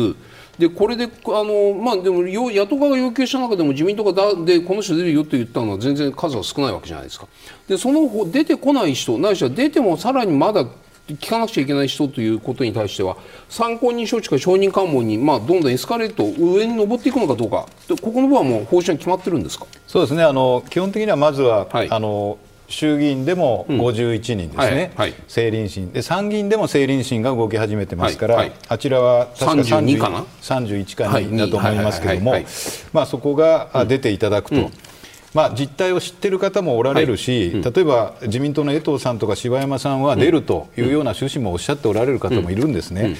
でこれであの、まあ、でも野党側が要求した中でも自民党がだでこの人出るよと言ったのは全然数が少ないわけじゃないですか。でその出てこない人ないしは出てもさらにまだ聞かなくちゃいけない人ということに対しては参考人招致か承認喚問に、まあ、どんどんエスカレート上に上っていくのかどうか。ここの部分はもう方針は決まってるんですか？そうですね。あの基本的にはまずは、はい、あの衆議院でも51人ですね、うんはいはい、政倫審。で参議院でも政倫審が動き始めてますから、はいはい、あちらは確か32かな？31か2だと思いますけれども、まあ、そこが出ていただくと。うんまあ、実態を知っている方もおられるし、はい。うん、例えば自民党の江藤さんとか柴山さんは出るというような趣旨もおっしゃっておられる方もいるんですね。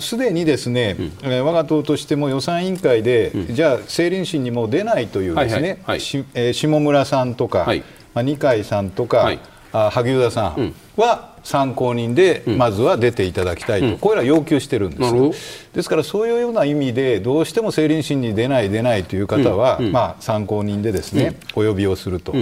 すでにですね、うん、我が党としても予算委員会で、うん、じゃあ政倫審にも出ないというですね、はいはい、えー、下村さんとか、はい、まあ、二階さんとか、はい、あ萩生田さん。は、参考人でまずは出ていただきたいと、うん、これら要求してるんです。ですからそういうような意味でどうしても政倫審に出ない出ないという方は、うん、まあ、参考人でですね、お呼びをすると、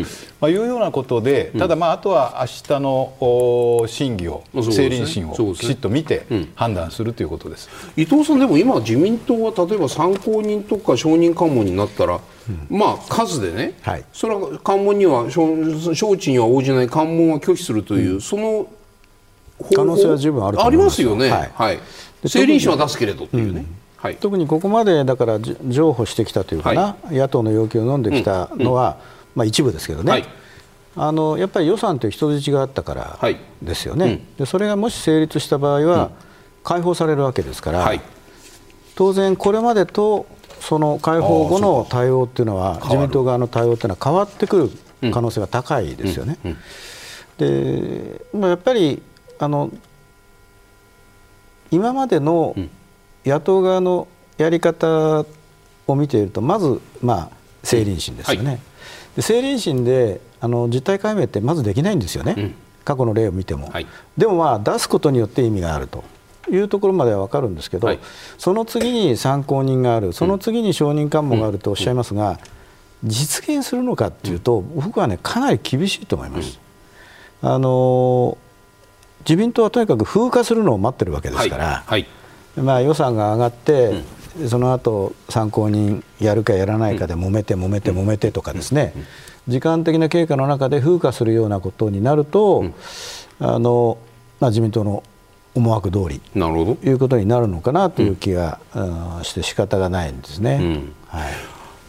まあ、いうようなことでただまああとは明日の審議を政倫審をきちっと見て判断するということです、伊藤さんでも今自民党は例えば参考人とか承認喚問になったらまあ数でね、はい、それは関門には招致には応じない関門は拒否するという、うん、その可能性は十分あるとありますよね、はい。はい、政倫審は出すけれどっていうね。はい、特にここまでだから譲歩してきたというかな、はい、野党の要求を飲んできたのは、うん、まあ、一部ですけどね、はい、あのやっぱり予算という人質があったからですよね、はいうん、でそれがもし成立した場合は、解放されるわけですから、当然、これまでとその解放後の対応っていうのは、自民党側の対応っていうのは変わってくる可能性が高いですよね。でまあ、やっぱりあの今までの野党側のやり方を見ているとまず、まあ、政倫審ですよね。はい、で政倫審であの実態解明ってまずできないんですよね、うん、過去の例を見ても。はい、でも、まあ、出すことによって意味があると。いうところまでは分かるんですけど、はい、その次に参考人がある、その次に承認喚問があるとおっしゃいますが、実現するのかというと、僕はね、かなり厳しいと思います。あの自民党はとにかく風化するのを待ってるわけですから、はい。はい、まあ、予算が上がって、うん、その後参考人やるかやらないかで揉めて揉めて揉めてとかですね、時間的な経過の中で風化するようなことになると、あのまあ、自民党の思惑通りなるほど。いうことになるのかなという気が、うん、して仕方がないんですね。うん、はい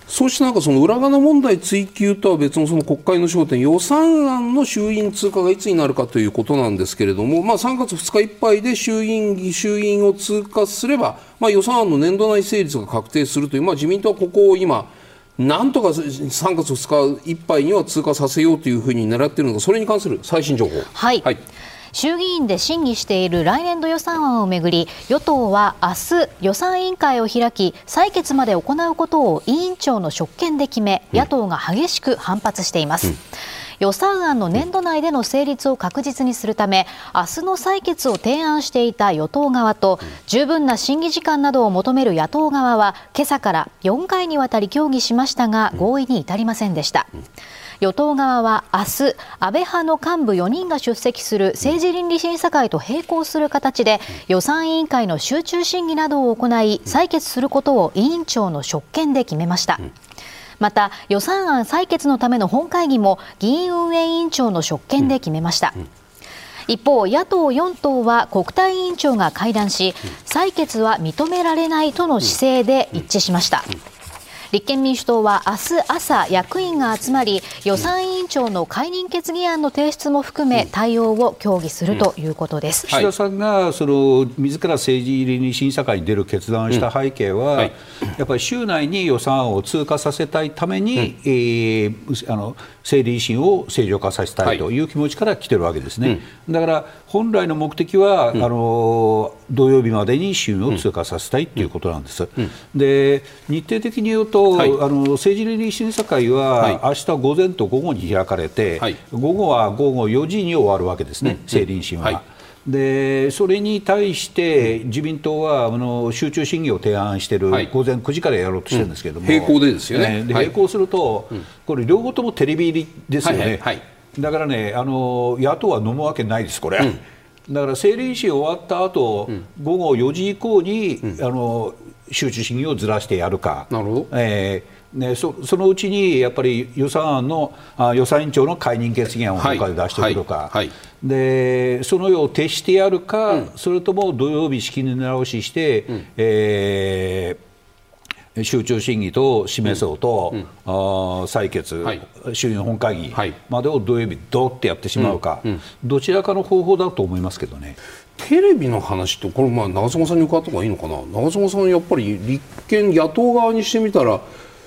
そうしんかその裏金問題追及とは別のその国会の焦点、予算案の衆院通過がいつになるかということなんですけれども、まあ、3月2日いっぱいで衆院衆院を通過すれば、まあ、予算案の年度内成立が確定するという、まあ、自民党はここを今、なんとか3月2日いっぱいには通過させようというふうに狙っているのが、それに関する最新情報。はい、はい衆議院で審議している来年度予算案をめぐり与党は明日予算委員会を開き採決まで行うことを委員長の職権で決め野党が激しく反発しています。うん。予算案の年度内での成立を確実にするため明日の採決を提案していた与党側と十分な審議時間などを求める野党側は今朝から4回にわたり協議しましたが合意に至りませんでした。与党側は明日安倍派の幹部4人が出席する政治倫理審査会と並行する形で予算委員会の集中審議などを行い採決することを委員長の職権で決めました。また予算案採決のための本会議も議員運営委員長の職権で決めました。一方、野党4党は国対委員長が会談し、採決は認められないとの姿勢で一致しました。立憲民主党は明日朝役員が集まり予算委員長の解任決議案の提出も含め対応を協議するということです、岸田さんがその自ら政治倫理審査会に出る決断をした背景は、はい、やっぱり週内に予算案を通過させたいために、うん、えー、あの政理維新を正常化させたいとい。う気持ちから来てるわけですね。だから本来の目的は、うん、あの土曜日までに衆を通過させたいということなんです。うん、で日程的に言うと、はい、あの政治倫理審査会は、はい、明日午前と午後に開かれて、はい、午後は午後4時に終わるわけですね、政倫審は。でそれに対して自民党はあの集中審議を提案してい。る、午前9時からやろうとしてるんですけれども、並行でですよね、並行すると、これ、両方ともテレビ入りですよね、だからねあの、野党は飲むわけないです、これ。だから政倫審終わった後、午後4時以降に、あの集中審議をずらしてやるか。なるほど。えーね、そそのうちにやっぱり予算案のあ予算委員長の解任決議案をどかで出しておくとか、はい。はい。はい、でそのよう徹してやるか、うん、それとも土曜日、式に直しして、うん、えー、集中審議と示そうと、うん、あ採決、はい、衆院本会議までを土曜日、どーってやってしまうか、どちらかの方法だと思いますけどね。テレビの話ってこれまあ長妻さんに伺った方がいいのかな？長妻さんやっぱり立憲野党側にしてみたら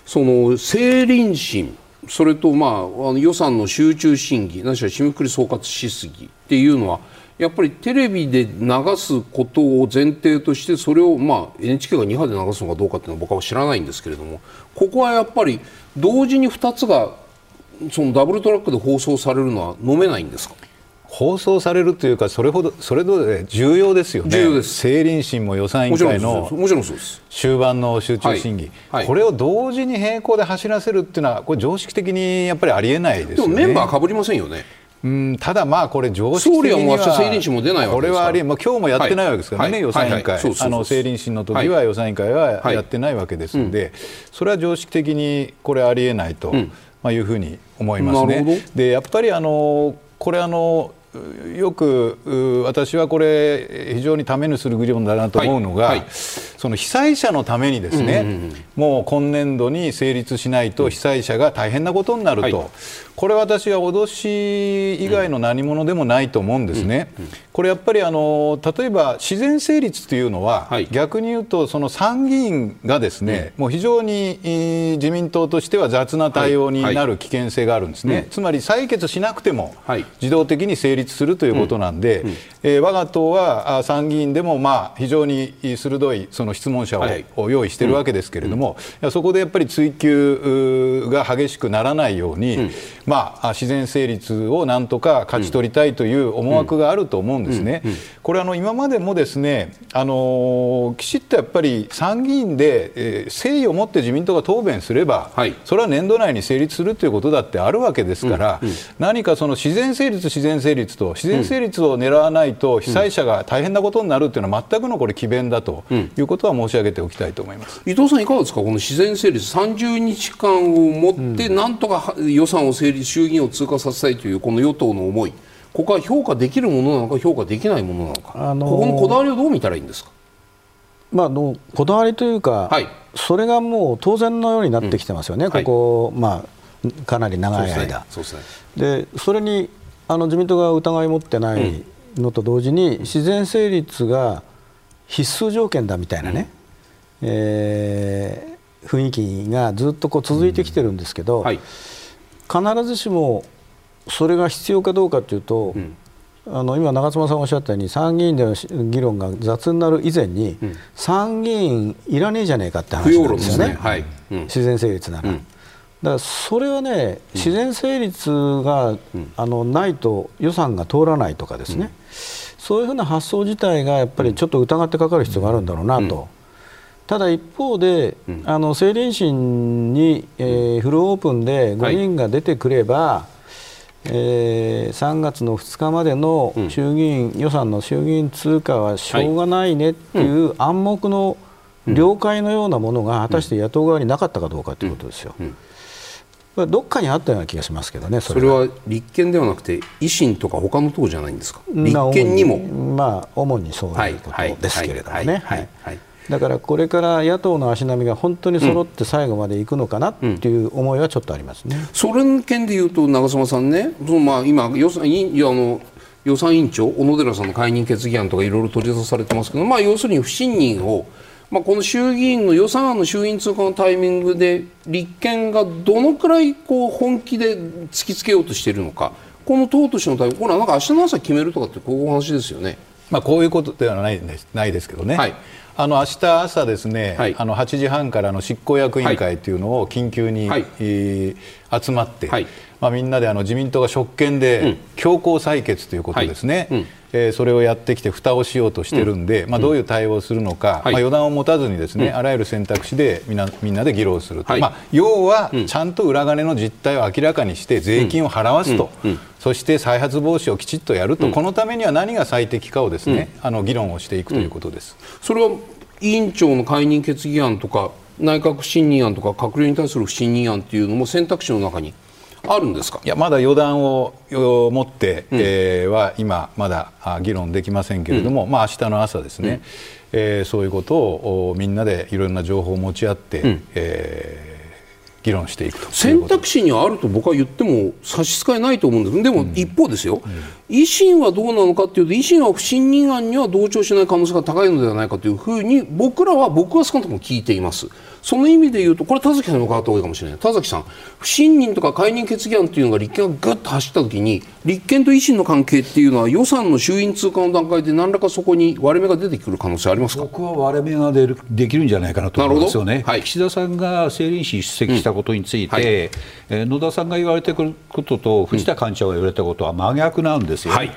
その政倫審それと、まあ、あの予算の集中審議何しろ締めくくり総括しすぎっていうのはやっぱりテレビで流すことを前提としてそれを、まあ、NHK が2波で流すのかどうかっていうのは僕は知らないんですけれどもここはやっぱり同時に2つがそのダブルトラックで放送されるのは飲めないんですか？放送されるというかそれほどそれぞれ重要ですよね。重要です。政倫審も予算委員会のもちろんそうです。終盤の集中審議、はい。はい、これを同時に並行で走らせるっていうのはこれ常識的にやっぱりありえないですよね。でもメンバーかぶりませんよね。うんただまあこれ常識的にはこれはあり、まあ今日もやってないわけですからね、予算委員会、あの政倫審の時は予算委員会はやってないわけですので、それは常識的にこれありえないと、まあいうふうに思いますね。でやっぱりあのこれあのよく私はこれ非常にためにする議論だなと思うのが、はい。はい、その被災者のためにですね、うんうんうん、もう今年度に成立しないと被災者が大変なことになると、はい、これ私は脅し以外の何者でもないと思うんですね。うんうん、これやっぱりあの例えば自然成立というのは、逆に言うとその参議院がですね、もう非常に自民党としては雑な対応になる危険性があるんですね。つまり採決しなくても自動的に成立するということなんで、うん。うん、えー、我が党は参議院でもまあ非常に鋭いその質問者を用意しているわけですけれども、うん、そこでやっぱり追及が激しくならないように、うん、まあ、自然成立をなんとか勝ち取りたいという思惑があると思うんですね。これあの今までもですねあのきちっとやっぱり参議院で、えー、誠意を持って自民党が答弁すれば、はい、それは年度内に成立するということだってあるわけですから、何かその自然成立自然成立と自然成立を狙わないと被災者が大変なことになるというのは全くのこれ詭弁だということは申し上げておきたいと思います、伊藤さん、いかがですか、この自然成立、30日間をもって、なんとか予算を成立、衆議院を通過させたいというこの与党の思い、ここは評価できるものなのか、評価できないものなのか、あのー、ここのこだわりをどう見たらいいんですか？まあ、のこだわりというか、はい、それがもう当然のようになってきてますよね、うん、ここ、はい、まあ、かなり長い間。そで、ね、それにあの自民党が疑い持ってないのと同時に、自然成立が必須条件だみたいなね、うん、えー、雰囲気がずっとこう続いてきてるんですけど、うん。はい、必ずしもそれが必要かどうかというと、うん、あの今、長妻さんおっしゃったように参議院での議論が雑になる以前に、うん、参議院いらねえじゃねえかって話なんですよね、ね。はい。うん、自然成立なら。うん。だからそれはね、自然成立が、あのないと予算が通らないとかですね、そういうふうな発想自体がやっぱりちょっと疑ってかかる必要があるんだろうなと。ただ一方で、あの政倫審に、えー、フルオープンで5人が出てくれば、はい、えー、3月の2日までの衆議院、予算の衆議院通過はしょうがないねっていう暗黙の了解のようなものが果たして野党側になかったかどうかということですよ。どっかにあったような気がしますけどね、それは。立憲ではなくて、維新とか他の党じゃないんですか、立憲にも？まあ、主にそういうことですけれどもね。だからこれから野党の足並みが本当に揃って最後までいくのかなっていう思いはちょっとありますね、うん、それの件でいうと、長妻さんね、そのまあ今予算いやあの、予算委員長、小野寺さんの解任決議案とかいろいろ取り沙汰されてますけど、まあ、要するに不信任を、まあ、この衆議院の予算案の衆院通過のタイミングで立憲がどのくらいこう本気で突きつけようとしているのか、この党としての対応、これはなんか明日の朝決めるとかってこういう話ですよね。まあ、こういうことではないですないですけどね、はい、あの明日朝ですね、はい、あの8時半からの執行役員会というのを緊急に、はい、えー、集まって、はい、まあ、みんなであの自民党が職権で強行採決ということですね、うん、えー、それをやってきて蓋をしようとしてるんで、うん、まあ、どういう対応をするのか、まあ、予断を持たずにですね、あらゆる選択肢でみんなみんなで議論すると、まあ、要はちゃんと裏金の実態を明らかにして税金を払わすと。そして再発防止をきちっとやると、このためには何が最適かをですね、あの議論をしていくということです。それは委員長の解任決議案とか内閣不信任案とか閣僚に対する不信任案っていうのも選択肢の中にあるんですか？いやまだ予断を持って、うん、えー、は今まだ議論できませんけれども、うん、まあ明日の朝ですね、うん、えー、そういうことをみんなでいろんな情報を持ち合って、うん、えー議論していくと。選択肢にはあると僕は言っても差し支えないと思うんです。でも一方ですよ、うん、維新はどうなのかというと維新は不信任案には同調しない可能性が高いのではないかというふうに僕らは僕は少なくとも聞いていますその意味で言うとこれ田崎さんに伺った方がいいかもしれない。田崎さん不信任とか解任決議案というのが立憲がぐっと走った時に立憲と維新の関係っていうのは予算の衆院通過の段階で何らかそこに割れ目が出てくる可能性ありますか？僕は割れ目が出るできるんじゃないかなと思いますよね、はい、岸田さんが政倫審出席したことについて、うん。はい、えー、野田さんが言われてくることと藤田幹事長が言われたことは真逆なんですよ。はい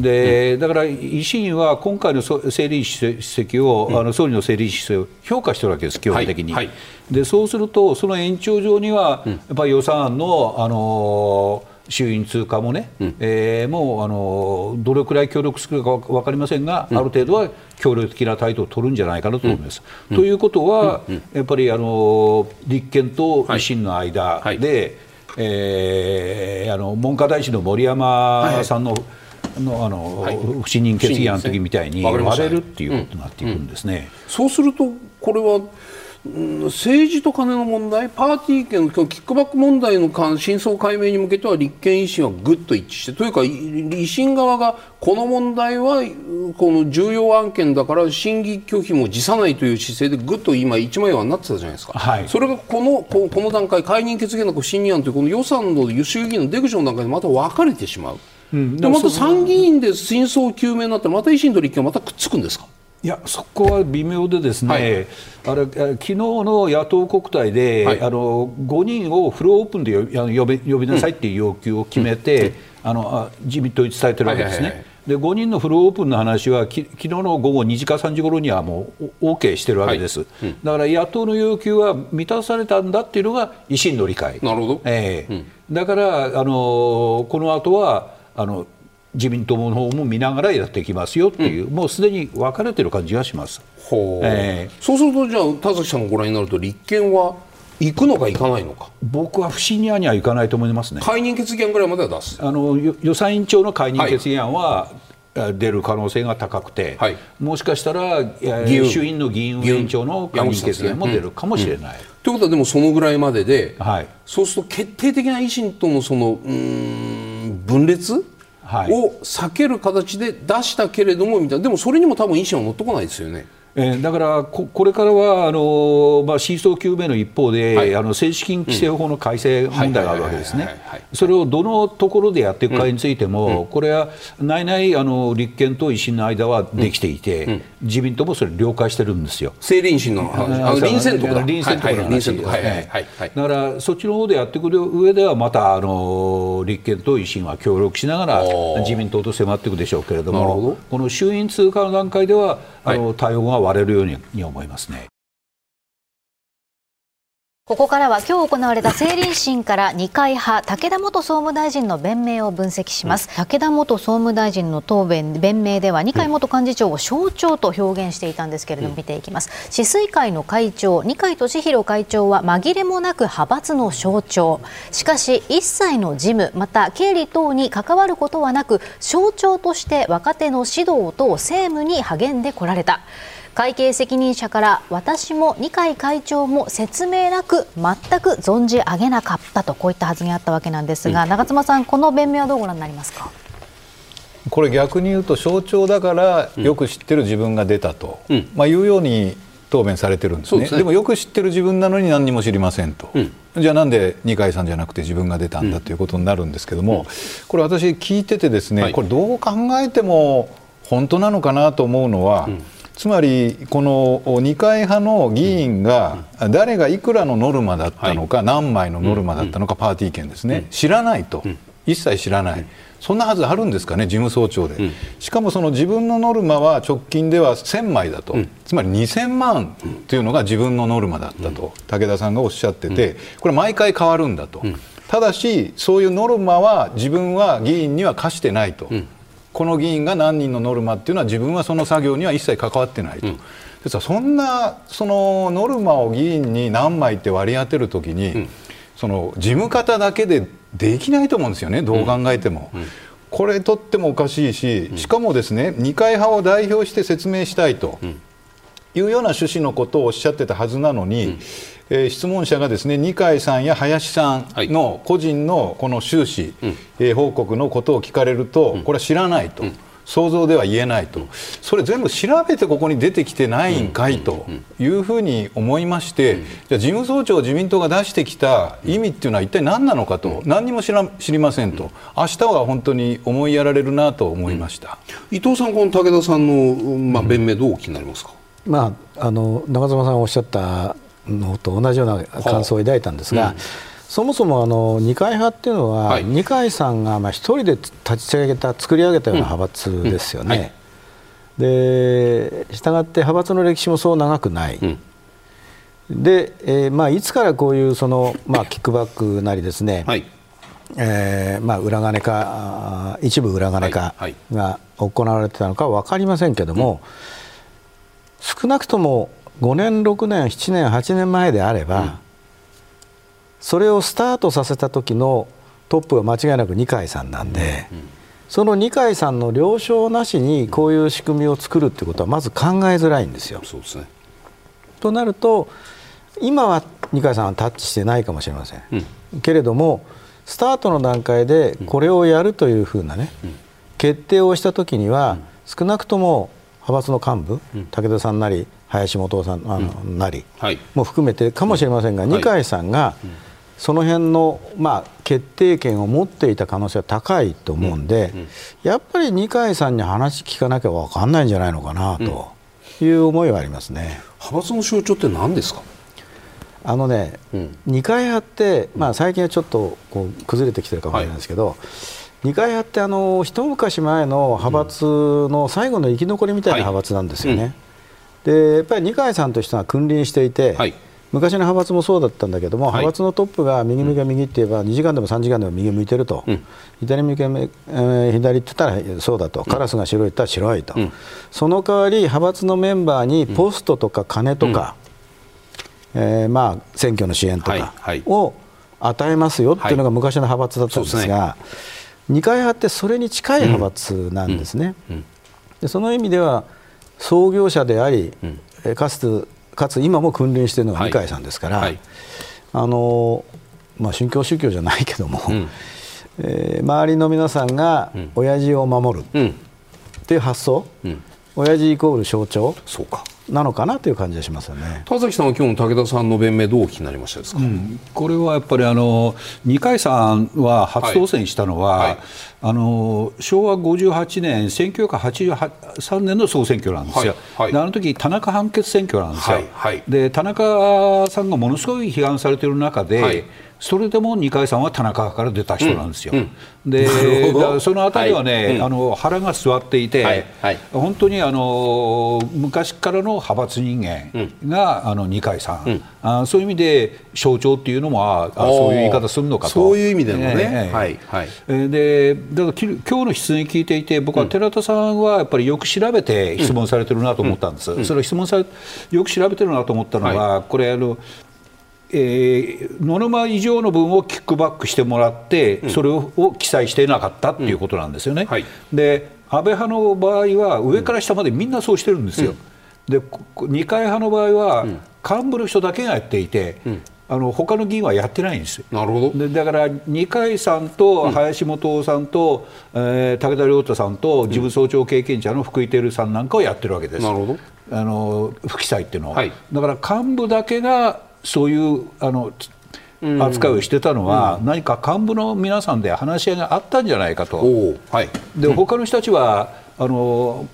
でだから維新は今回の政倫主席を、うん、あの総理の政倫主席を評価してるわけです、基本的に。はいはい、でそうすると、その延長上には、やっぱり予算案の、あの衆院通過もね、うん、えー、もうあのどれくらい協力するか分かりませんが、うん、ある程度は協力的な態度を取るんじゃないかなと思います。うん、ということは、やっぱりあの立憲と維新の間で、はい。はい、えー、あの文科大臣の森山さんの、はいのあの、はい、不信任決議案の時みたいに割れるっていうことになっていくんですね。そうするとこれは政治と金の問題、パーティー券のキックバック問題の真相解明に向けては立憲維新はぐっと一致して、というか、維新側がこの問題はこの重要案件だから審議拒否も辞さないという姿勢でぐっと今、一枚岩になってたじゃないですか、はい、それがこのこの段階、解任決議案の不信任案というこの予算の衆議院の出口の段階でまた分かれてしまう。うん、でまた参議院で真相究明になったらまた維新と立憲はまたくっつくんですか？いやそこは微妙でですね、はい、あれ昨日の野党国対で、はい、あの5人をフルオープンで呼び呼びなさいっていう要求を決めて、うん、あの自民党に伝えてるわけですね。はいはいはいで5人のフルオープンの話はき昨日の午後2時か3時ごろにはもう OK してるわけです、はい。うん、だから野党の要求は満たされたんだっていうのが維新の理解、なるほど、えー、うん、だからあのこの後はあの自民党の方も見ながらやっていきますよっていう、うん、もうすでに分かれてる感じがします、えー、そうすると、じゃあ、田崎さんご覧になると、立憲は行くのか行かないのか？僕は不信任案には行かないと思いますね。解任決議案ぐらいまでは出す。あの予算委員長の解任決議案は、はい、出る可能性が高くて、はい、もしかしたら衆院の議員委員長の解任決議案も出るかもしれない。ということはでもそのぐらいまでで、はい、そうすると決定的な維新とのそのうん分裂を避ける形で出したけれどもみたいな。でもそれにも多分維新は乗ってこないですよね。えー、だからこ、これからはあの、まあ、真相究明の一方で、はい、あの政治資金規正法の改正問題があるわけですね、それをどのところでやっていくかについても、うん、これは内々あの立憲と維新の間はできていて、うん、自民党もそれ、了解してるんですよ。政倫審の臨戦とか臨戦とかの話ですね。だ。から、そっちの方でやってくる上では、またあの立憲と維新は協力しながら、自民党と迫っていくでしょうけれども、この衆院通過の段階では、あの対応が割れるように思いますね。ここからは今日行われた政倫審から二階派武田元総務大臣の弁明を分析します、うん、武田元総務大臣の答弁弁明では二階元幹事長を象徴と表現していたんですけれども、見ていきます。治水会の会長二階俊博会長は紛れもなく派閥の象徴。しかし一切の事務また経理等に関わることはなく象徴として若手の指導等政務に励んでこられた会計責任者から私も二階会長も説明なく全く存じ上げなかったとこういった発言あったわけなんですが、うん、長妻さん、この弁明はどうご覧になりますか？これ逆に言うと象徴だからよく知ってる自分が出たと、うん、まあ、いうように答弁されてるんですね、ね、でもよく知ってる自分なのに何にも知りませんと、うん、じゃあなんで二階さんじゃなくて自分が出たんだということになるんですけども、これ私聞いててですね、はい、これどう考えても本当なのかなと思うのは、つまり、この二階派の議員が誰がいくらのノルマだったのか、何枚のノルマだったのか、パーティー券ですね、知らないと、一切知らない。そんなはずあるんですかね、事務総長で、うん、しかもその自分のノルマは直近では1000枚だと、うん、つまり2000万というのが自分のノルマだったと、武田さんがおっしゃってて、これ、毎回変わるんだと、ただし、そういうノルマは自分は議員には課してないと。この議員が何人のノルマっていうのは自分はその作業には一切関わってないと。うん。そんなそのノルマを議員に何枚って割り当てるときに、うん、その事務方だけでできないと思うんですよね、どう考えても。うん。うん、これとってもおかしいし、しかもですね二階派を代表して説明したいというような趣旨のことをおっしゃってたはずなのに、えー、質問者がですね二階さんや林さんの個人のこの収支、はい、えー、報告のことを聞かれると、これは知らないと。想像では言えないと、それ全部調べてここに出てきてないんかいというふうに思いまして、じゃ事務総長、自民党が出してきた意味っていうのは一体何なのかと、何にも知ら知りませんと、明日は本当に思いやられるなと思いました、伊藤さん、この武田さんの、まあ、弁明、どうお聞きになりますか？まあ、あの長妻さんがおっしゃったのと同じような感想を抱いたんですが、う。ん、そもそもあの二階派っていうのは、はい、二階さんがまあ一人で立ち上げた作り上げたような派閥ですよね。でしたがって派閥の歴史もそう長くない。うん。で、えーまあ、いつからこういうその、まあ、キックバックなりですね、はい。えーまあ、裏金か一部裏金かが行われてたのかは分かりませんけれども、うん、少なくとも5年、6年、7年、8年前であれば、うん、それをスタートさせた時のトップは間違いなく二階さんなんで、うん、その二階さんの了承なしにこういう仕組みを作るってことはまず考えづらいんですよ。そうですね、となると今は二階さんはタッチしてないかもしれません、うん、けれどもスタートの段階でこれをやるというふうなね、決定をした時には少なくとも派閥の幹部、武田さんなり林元夫さんあの、なり。も含めてかもしれませんが、二階さんが、その辺のまあ決定権を持っていた可能性は高いと思うんで、やっぱり二階さんに話聞かなきゃ分かんないんじゃないのかなという思いはありますね。派閥の象徴って何ですか？あのね、うん、二階派って、まあ、最近はちょっとこう崩れてきてるかもしれないですけど、はい。二階派ってあの一昔前の派閥の最後の生き残りみたいな派閥なんですよね。はいうん、でやっぱり二階さんとしては君臨していて、はい、昔の派閥もそうだったんだけども、はい、派閥のトップが右向け右って言えば2時間でも3時間でも右向いてると、うん、左向け、えー、左って言ったらそうだと、カラスが白いって言ったら白いと、うん、その代わり派閥のメンバーにポストとか金とか、うん、えー、まあ、選挙の支援とかを与えますよっていうのが昔の派閥だったんですが。二階派ってそれに近い派閥なんですね。でその意味では創業者であり、かつかつ今も君臨しているのが二階さんですから、はい。はい、あのまあ、宗教宗教じゃないけども、うん、えー、周りの皆さんが親父を守るっていう発想、うん、親父イコール象徴。そうかなのかなという感じがしますよね。田崎さんは今日の武田さんの弁明どうお聞きになりましたですか、うん、これはやっぱりあの二階さんは初当選したのは、はい。はい、あの昭和58年1983年の総選挙なんですよ、はい、あの時田中判決選挙なんですよ、で田中さんがものすごい批判されている中で、それでも二階さんは田中から出た人なんですよ。うん。うん、でそのあたりはね、はい。うん、あの腹が据わっていて、はい。はい、本当にあの昔からの派閥人間が、あの二階さん、あ、そういう意味で象徴っていうのもあそういう言い方するのかと。そういう意味でもね、えー、はい。はい、でだから今日の質問聞いていて僕は寺田さん。はやっぱりよく調べて質問されてるなと思ったんです、それを質問されよく調べてるなと思ったのは、これあのえー、ノルマ以上の分をキックバックしてもらって、それを記載していなかったっていうことなんですよね。うん。はい、で安倍派の場合は上から下までみんなそうしてるんですよ。うん、で二階派の場合は、幹部の人だけがやっていて、うん、あの他の議員はやってないんです。よ。なるほど。でだから二階さんと林元夫さんと、うん、えー、武田良太さんと事務総長経験者の福井照さんなんかをやってるわけです。なるほど。あの不記載っていうのは、はい、だから幹部だけがそういうあの扱いをしてたのは、うん、何か幹部の皆さんで話し合いがあったんじゃないかと、はい、で他の人たちはあの、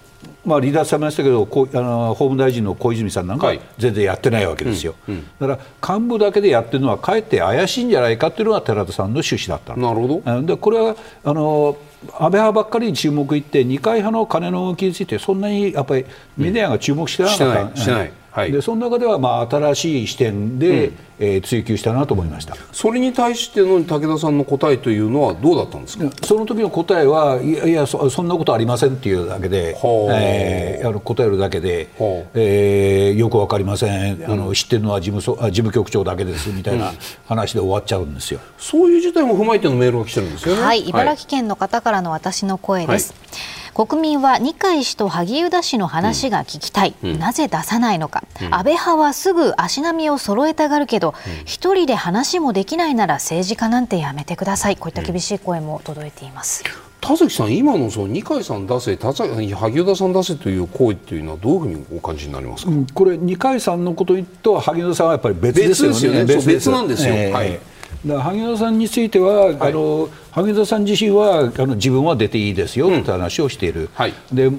まあ、離脱されましたけどこあの法務大臣の小泉さんなんか全然やってないわけですよ、はいうん。うん、だから幹部だけでやってるのはかえって怪しいんじゃないかというのが寺田さんの趣旨だったなるほど。でこれはあの安倍派ばっかりに注目いって二階派の金の動きについてそんなにやっぱりメディアが注目してなかった、うん、してないはい、でその中ではまあ新しい視点で、うん、えー、追求したなと思いました。それに対しての武田さんの答えというのはどうだったんですか？その時の答えはいやいやそそんなことありませんっていうだけで、えー、あの答えるだけで、えー、よくわかりません、あの知ってるのは事務所事務局長だけですみたいな話で終わっちゃうんですよ、そういう事態も踏まえてのメールが来てるんですよね。はい、茨城県の方からの私の声です。はい国民は二階氏と萩生田氏の話が聞きたい、うん、なぜ出さないのか、うん、安倍派はすぐ足並みを揃えたがるけど一、うん、人で話もできないなら政治家なんてやめてください。こういった厳しい声も届いています。田崎さん、今のその二階さん出せ、田崎萩生田さん出せという行為というのは、どういうふうにお感じになりますか、これ、二階さんのことと萩生田さんはやっぱり別ですよね、別別なんですよ。えー、はいだ萩生田さんについては、はい、あの萩生田さん自身はあの自分は出ていいですよって話をしている、うんはい、で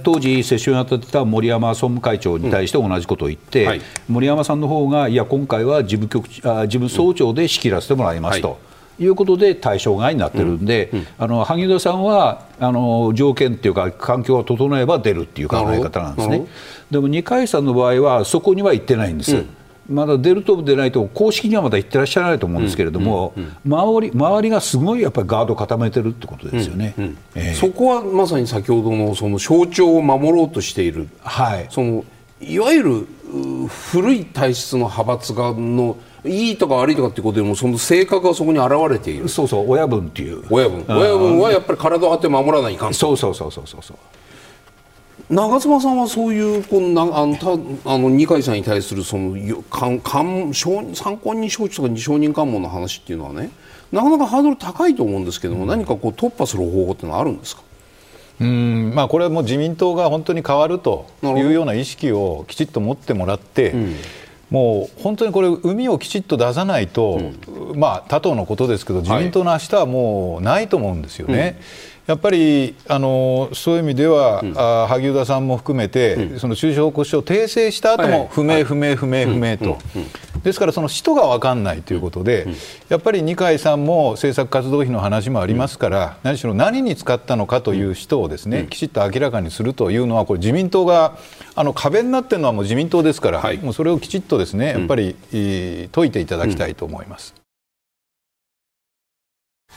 当時、接種に当たってた森山総務会長に対して同じことを言って、うんはい、森山さんの方が、いや、今回は事務局あ事務総長で仕切らせてもらいますと。い。うことで対象外になってるんで、うんうん、あの萩生田さんはあの条件っていうか、環境が整えば出るっていう考え方なんですね。でも二階さんの場合は、そこには行ってないんです。うんまだ出ると出ないと公式にはまだ言ってらっしゃらないと思うんですけれども、周り周りがすごいやっぱりガード固めてるってことですよね、そこはまさに先ほどのその象徴を守ろうとしている、はい、そのいわゆる古い体質の派閥がのいいとか悪いとかっていうことでもその性格がそこに現れている。そうそう親分っていう。親分。親分はやっぱり体を張って守らないかんそうそうそうそうそうそう長妻さんはそういうこのなあのたあの二階さんに対するそのかんかん参考人招致とか承認喚問の話っていうのはねなかなかハードル高いと思うんですけども、うん、何かこう突破する方法ってのはあるんですか？うんまあ、これはもう自民党が本当に変わるというような意識をきちっと持ってもらって、うん、もう本当にこれ、海をきちっと出さないと、うん、まあ、他党のことですけど、自民党の明日はもうないと思うんですよね。うんやっぱりあのそういう意味では、うん、あ萩生田さんも含めて、うん、その収支報告書を訂正した後も不明、不明、不明、不明と、ですからその使途が分かんないということで、やっぱり二階さんも政策活動費の話もありますから、何しろ何に使ったのかという使途をですね、きちっと明らかにするというのは、これ、自民党があの壁になっているのはもう自民党ですから、はい、もうそれをきちっとですねやっぱり、解いていただきたいと思います。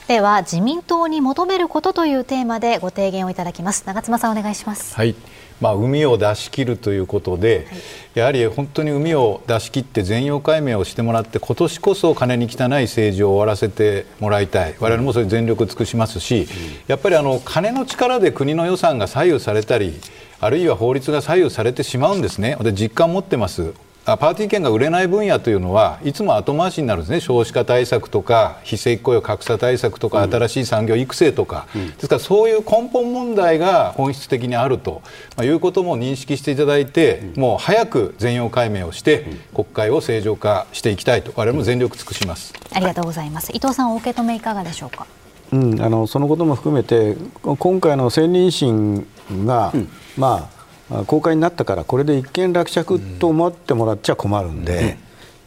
では自民党に求めることというテーマでご提言をいただきます。長妻さんお願いします。はい。まあ、海を出し切るということで、はい、やはり本当に海を出し切って全容解明をしてもらって今年こそ金に汚い政治を終わらせてもらいたい。我々もそれ全力尽くしますし、うん、やっぱりあの金の力で国の予算が左右されたりあるいは法律が左右されてしまうんですね。で実感を持ってますパーティー券が売れない分野というのはいつも後回しになるんですね、少子化対策とか、非正規雇用格差対策とか、新しい産業育成とか、うん、ですからそういう根本問題が本質的にあると、まあ、いうことも認識していただいて、うん、もう早く全容解明をして、国会を正常化していきたいと、我々も全力尽くします。ありがとうございます。伊藤さん、お受け止めいかがでしょうか？うん、あのそのことも含めて今回の選任審が、うん、まあ、公開になったからこれで一件落着と思ってもらっちゃ困るんで、うん、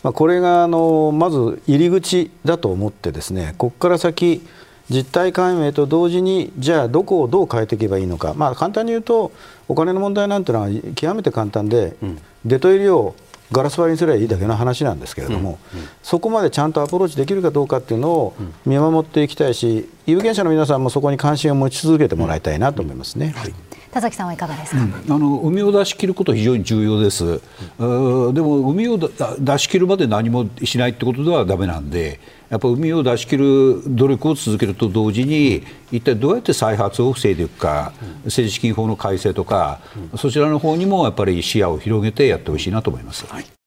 まあ、これがあのまず入り口だと思ってですねここから先実態解明と同時にじゃあどこをどう変えていけばいいのか、まあ、簡単に言うとお金の問題なんていうのは極めて簡単で、うん、出と入りをガラス張りにすればいいだけの話なんですけれども、うん。うん、そこまでちゃんとアプローチできるかどうかっていうのを見守っていきたいし、有権者の皆さんもそこに関心を持ち続けてもらいたいなと思いますね。はい田崎さんはいかがですか、うん、あの海を出し切ることは非常に重要です、うん、でも海を出し切るまで何もしないってことではだめなんでやっぱ海を出し切る努力を続けると同時に一体どうやって再発を防いでいくか、政治資金法の改正とか、そちらの方にもやっぱり視野を広げてやってほしいなと思います。はい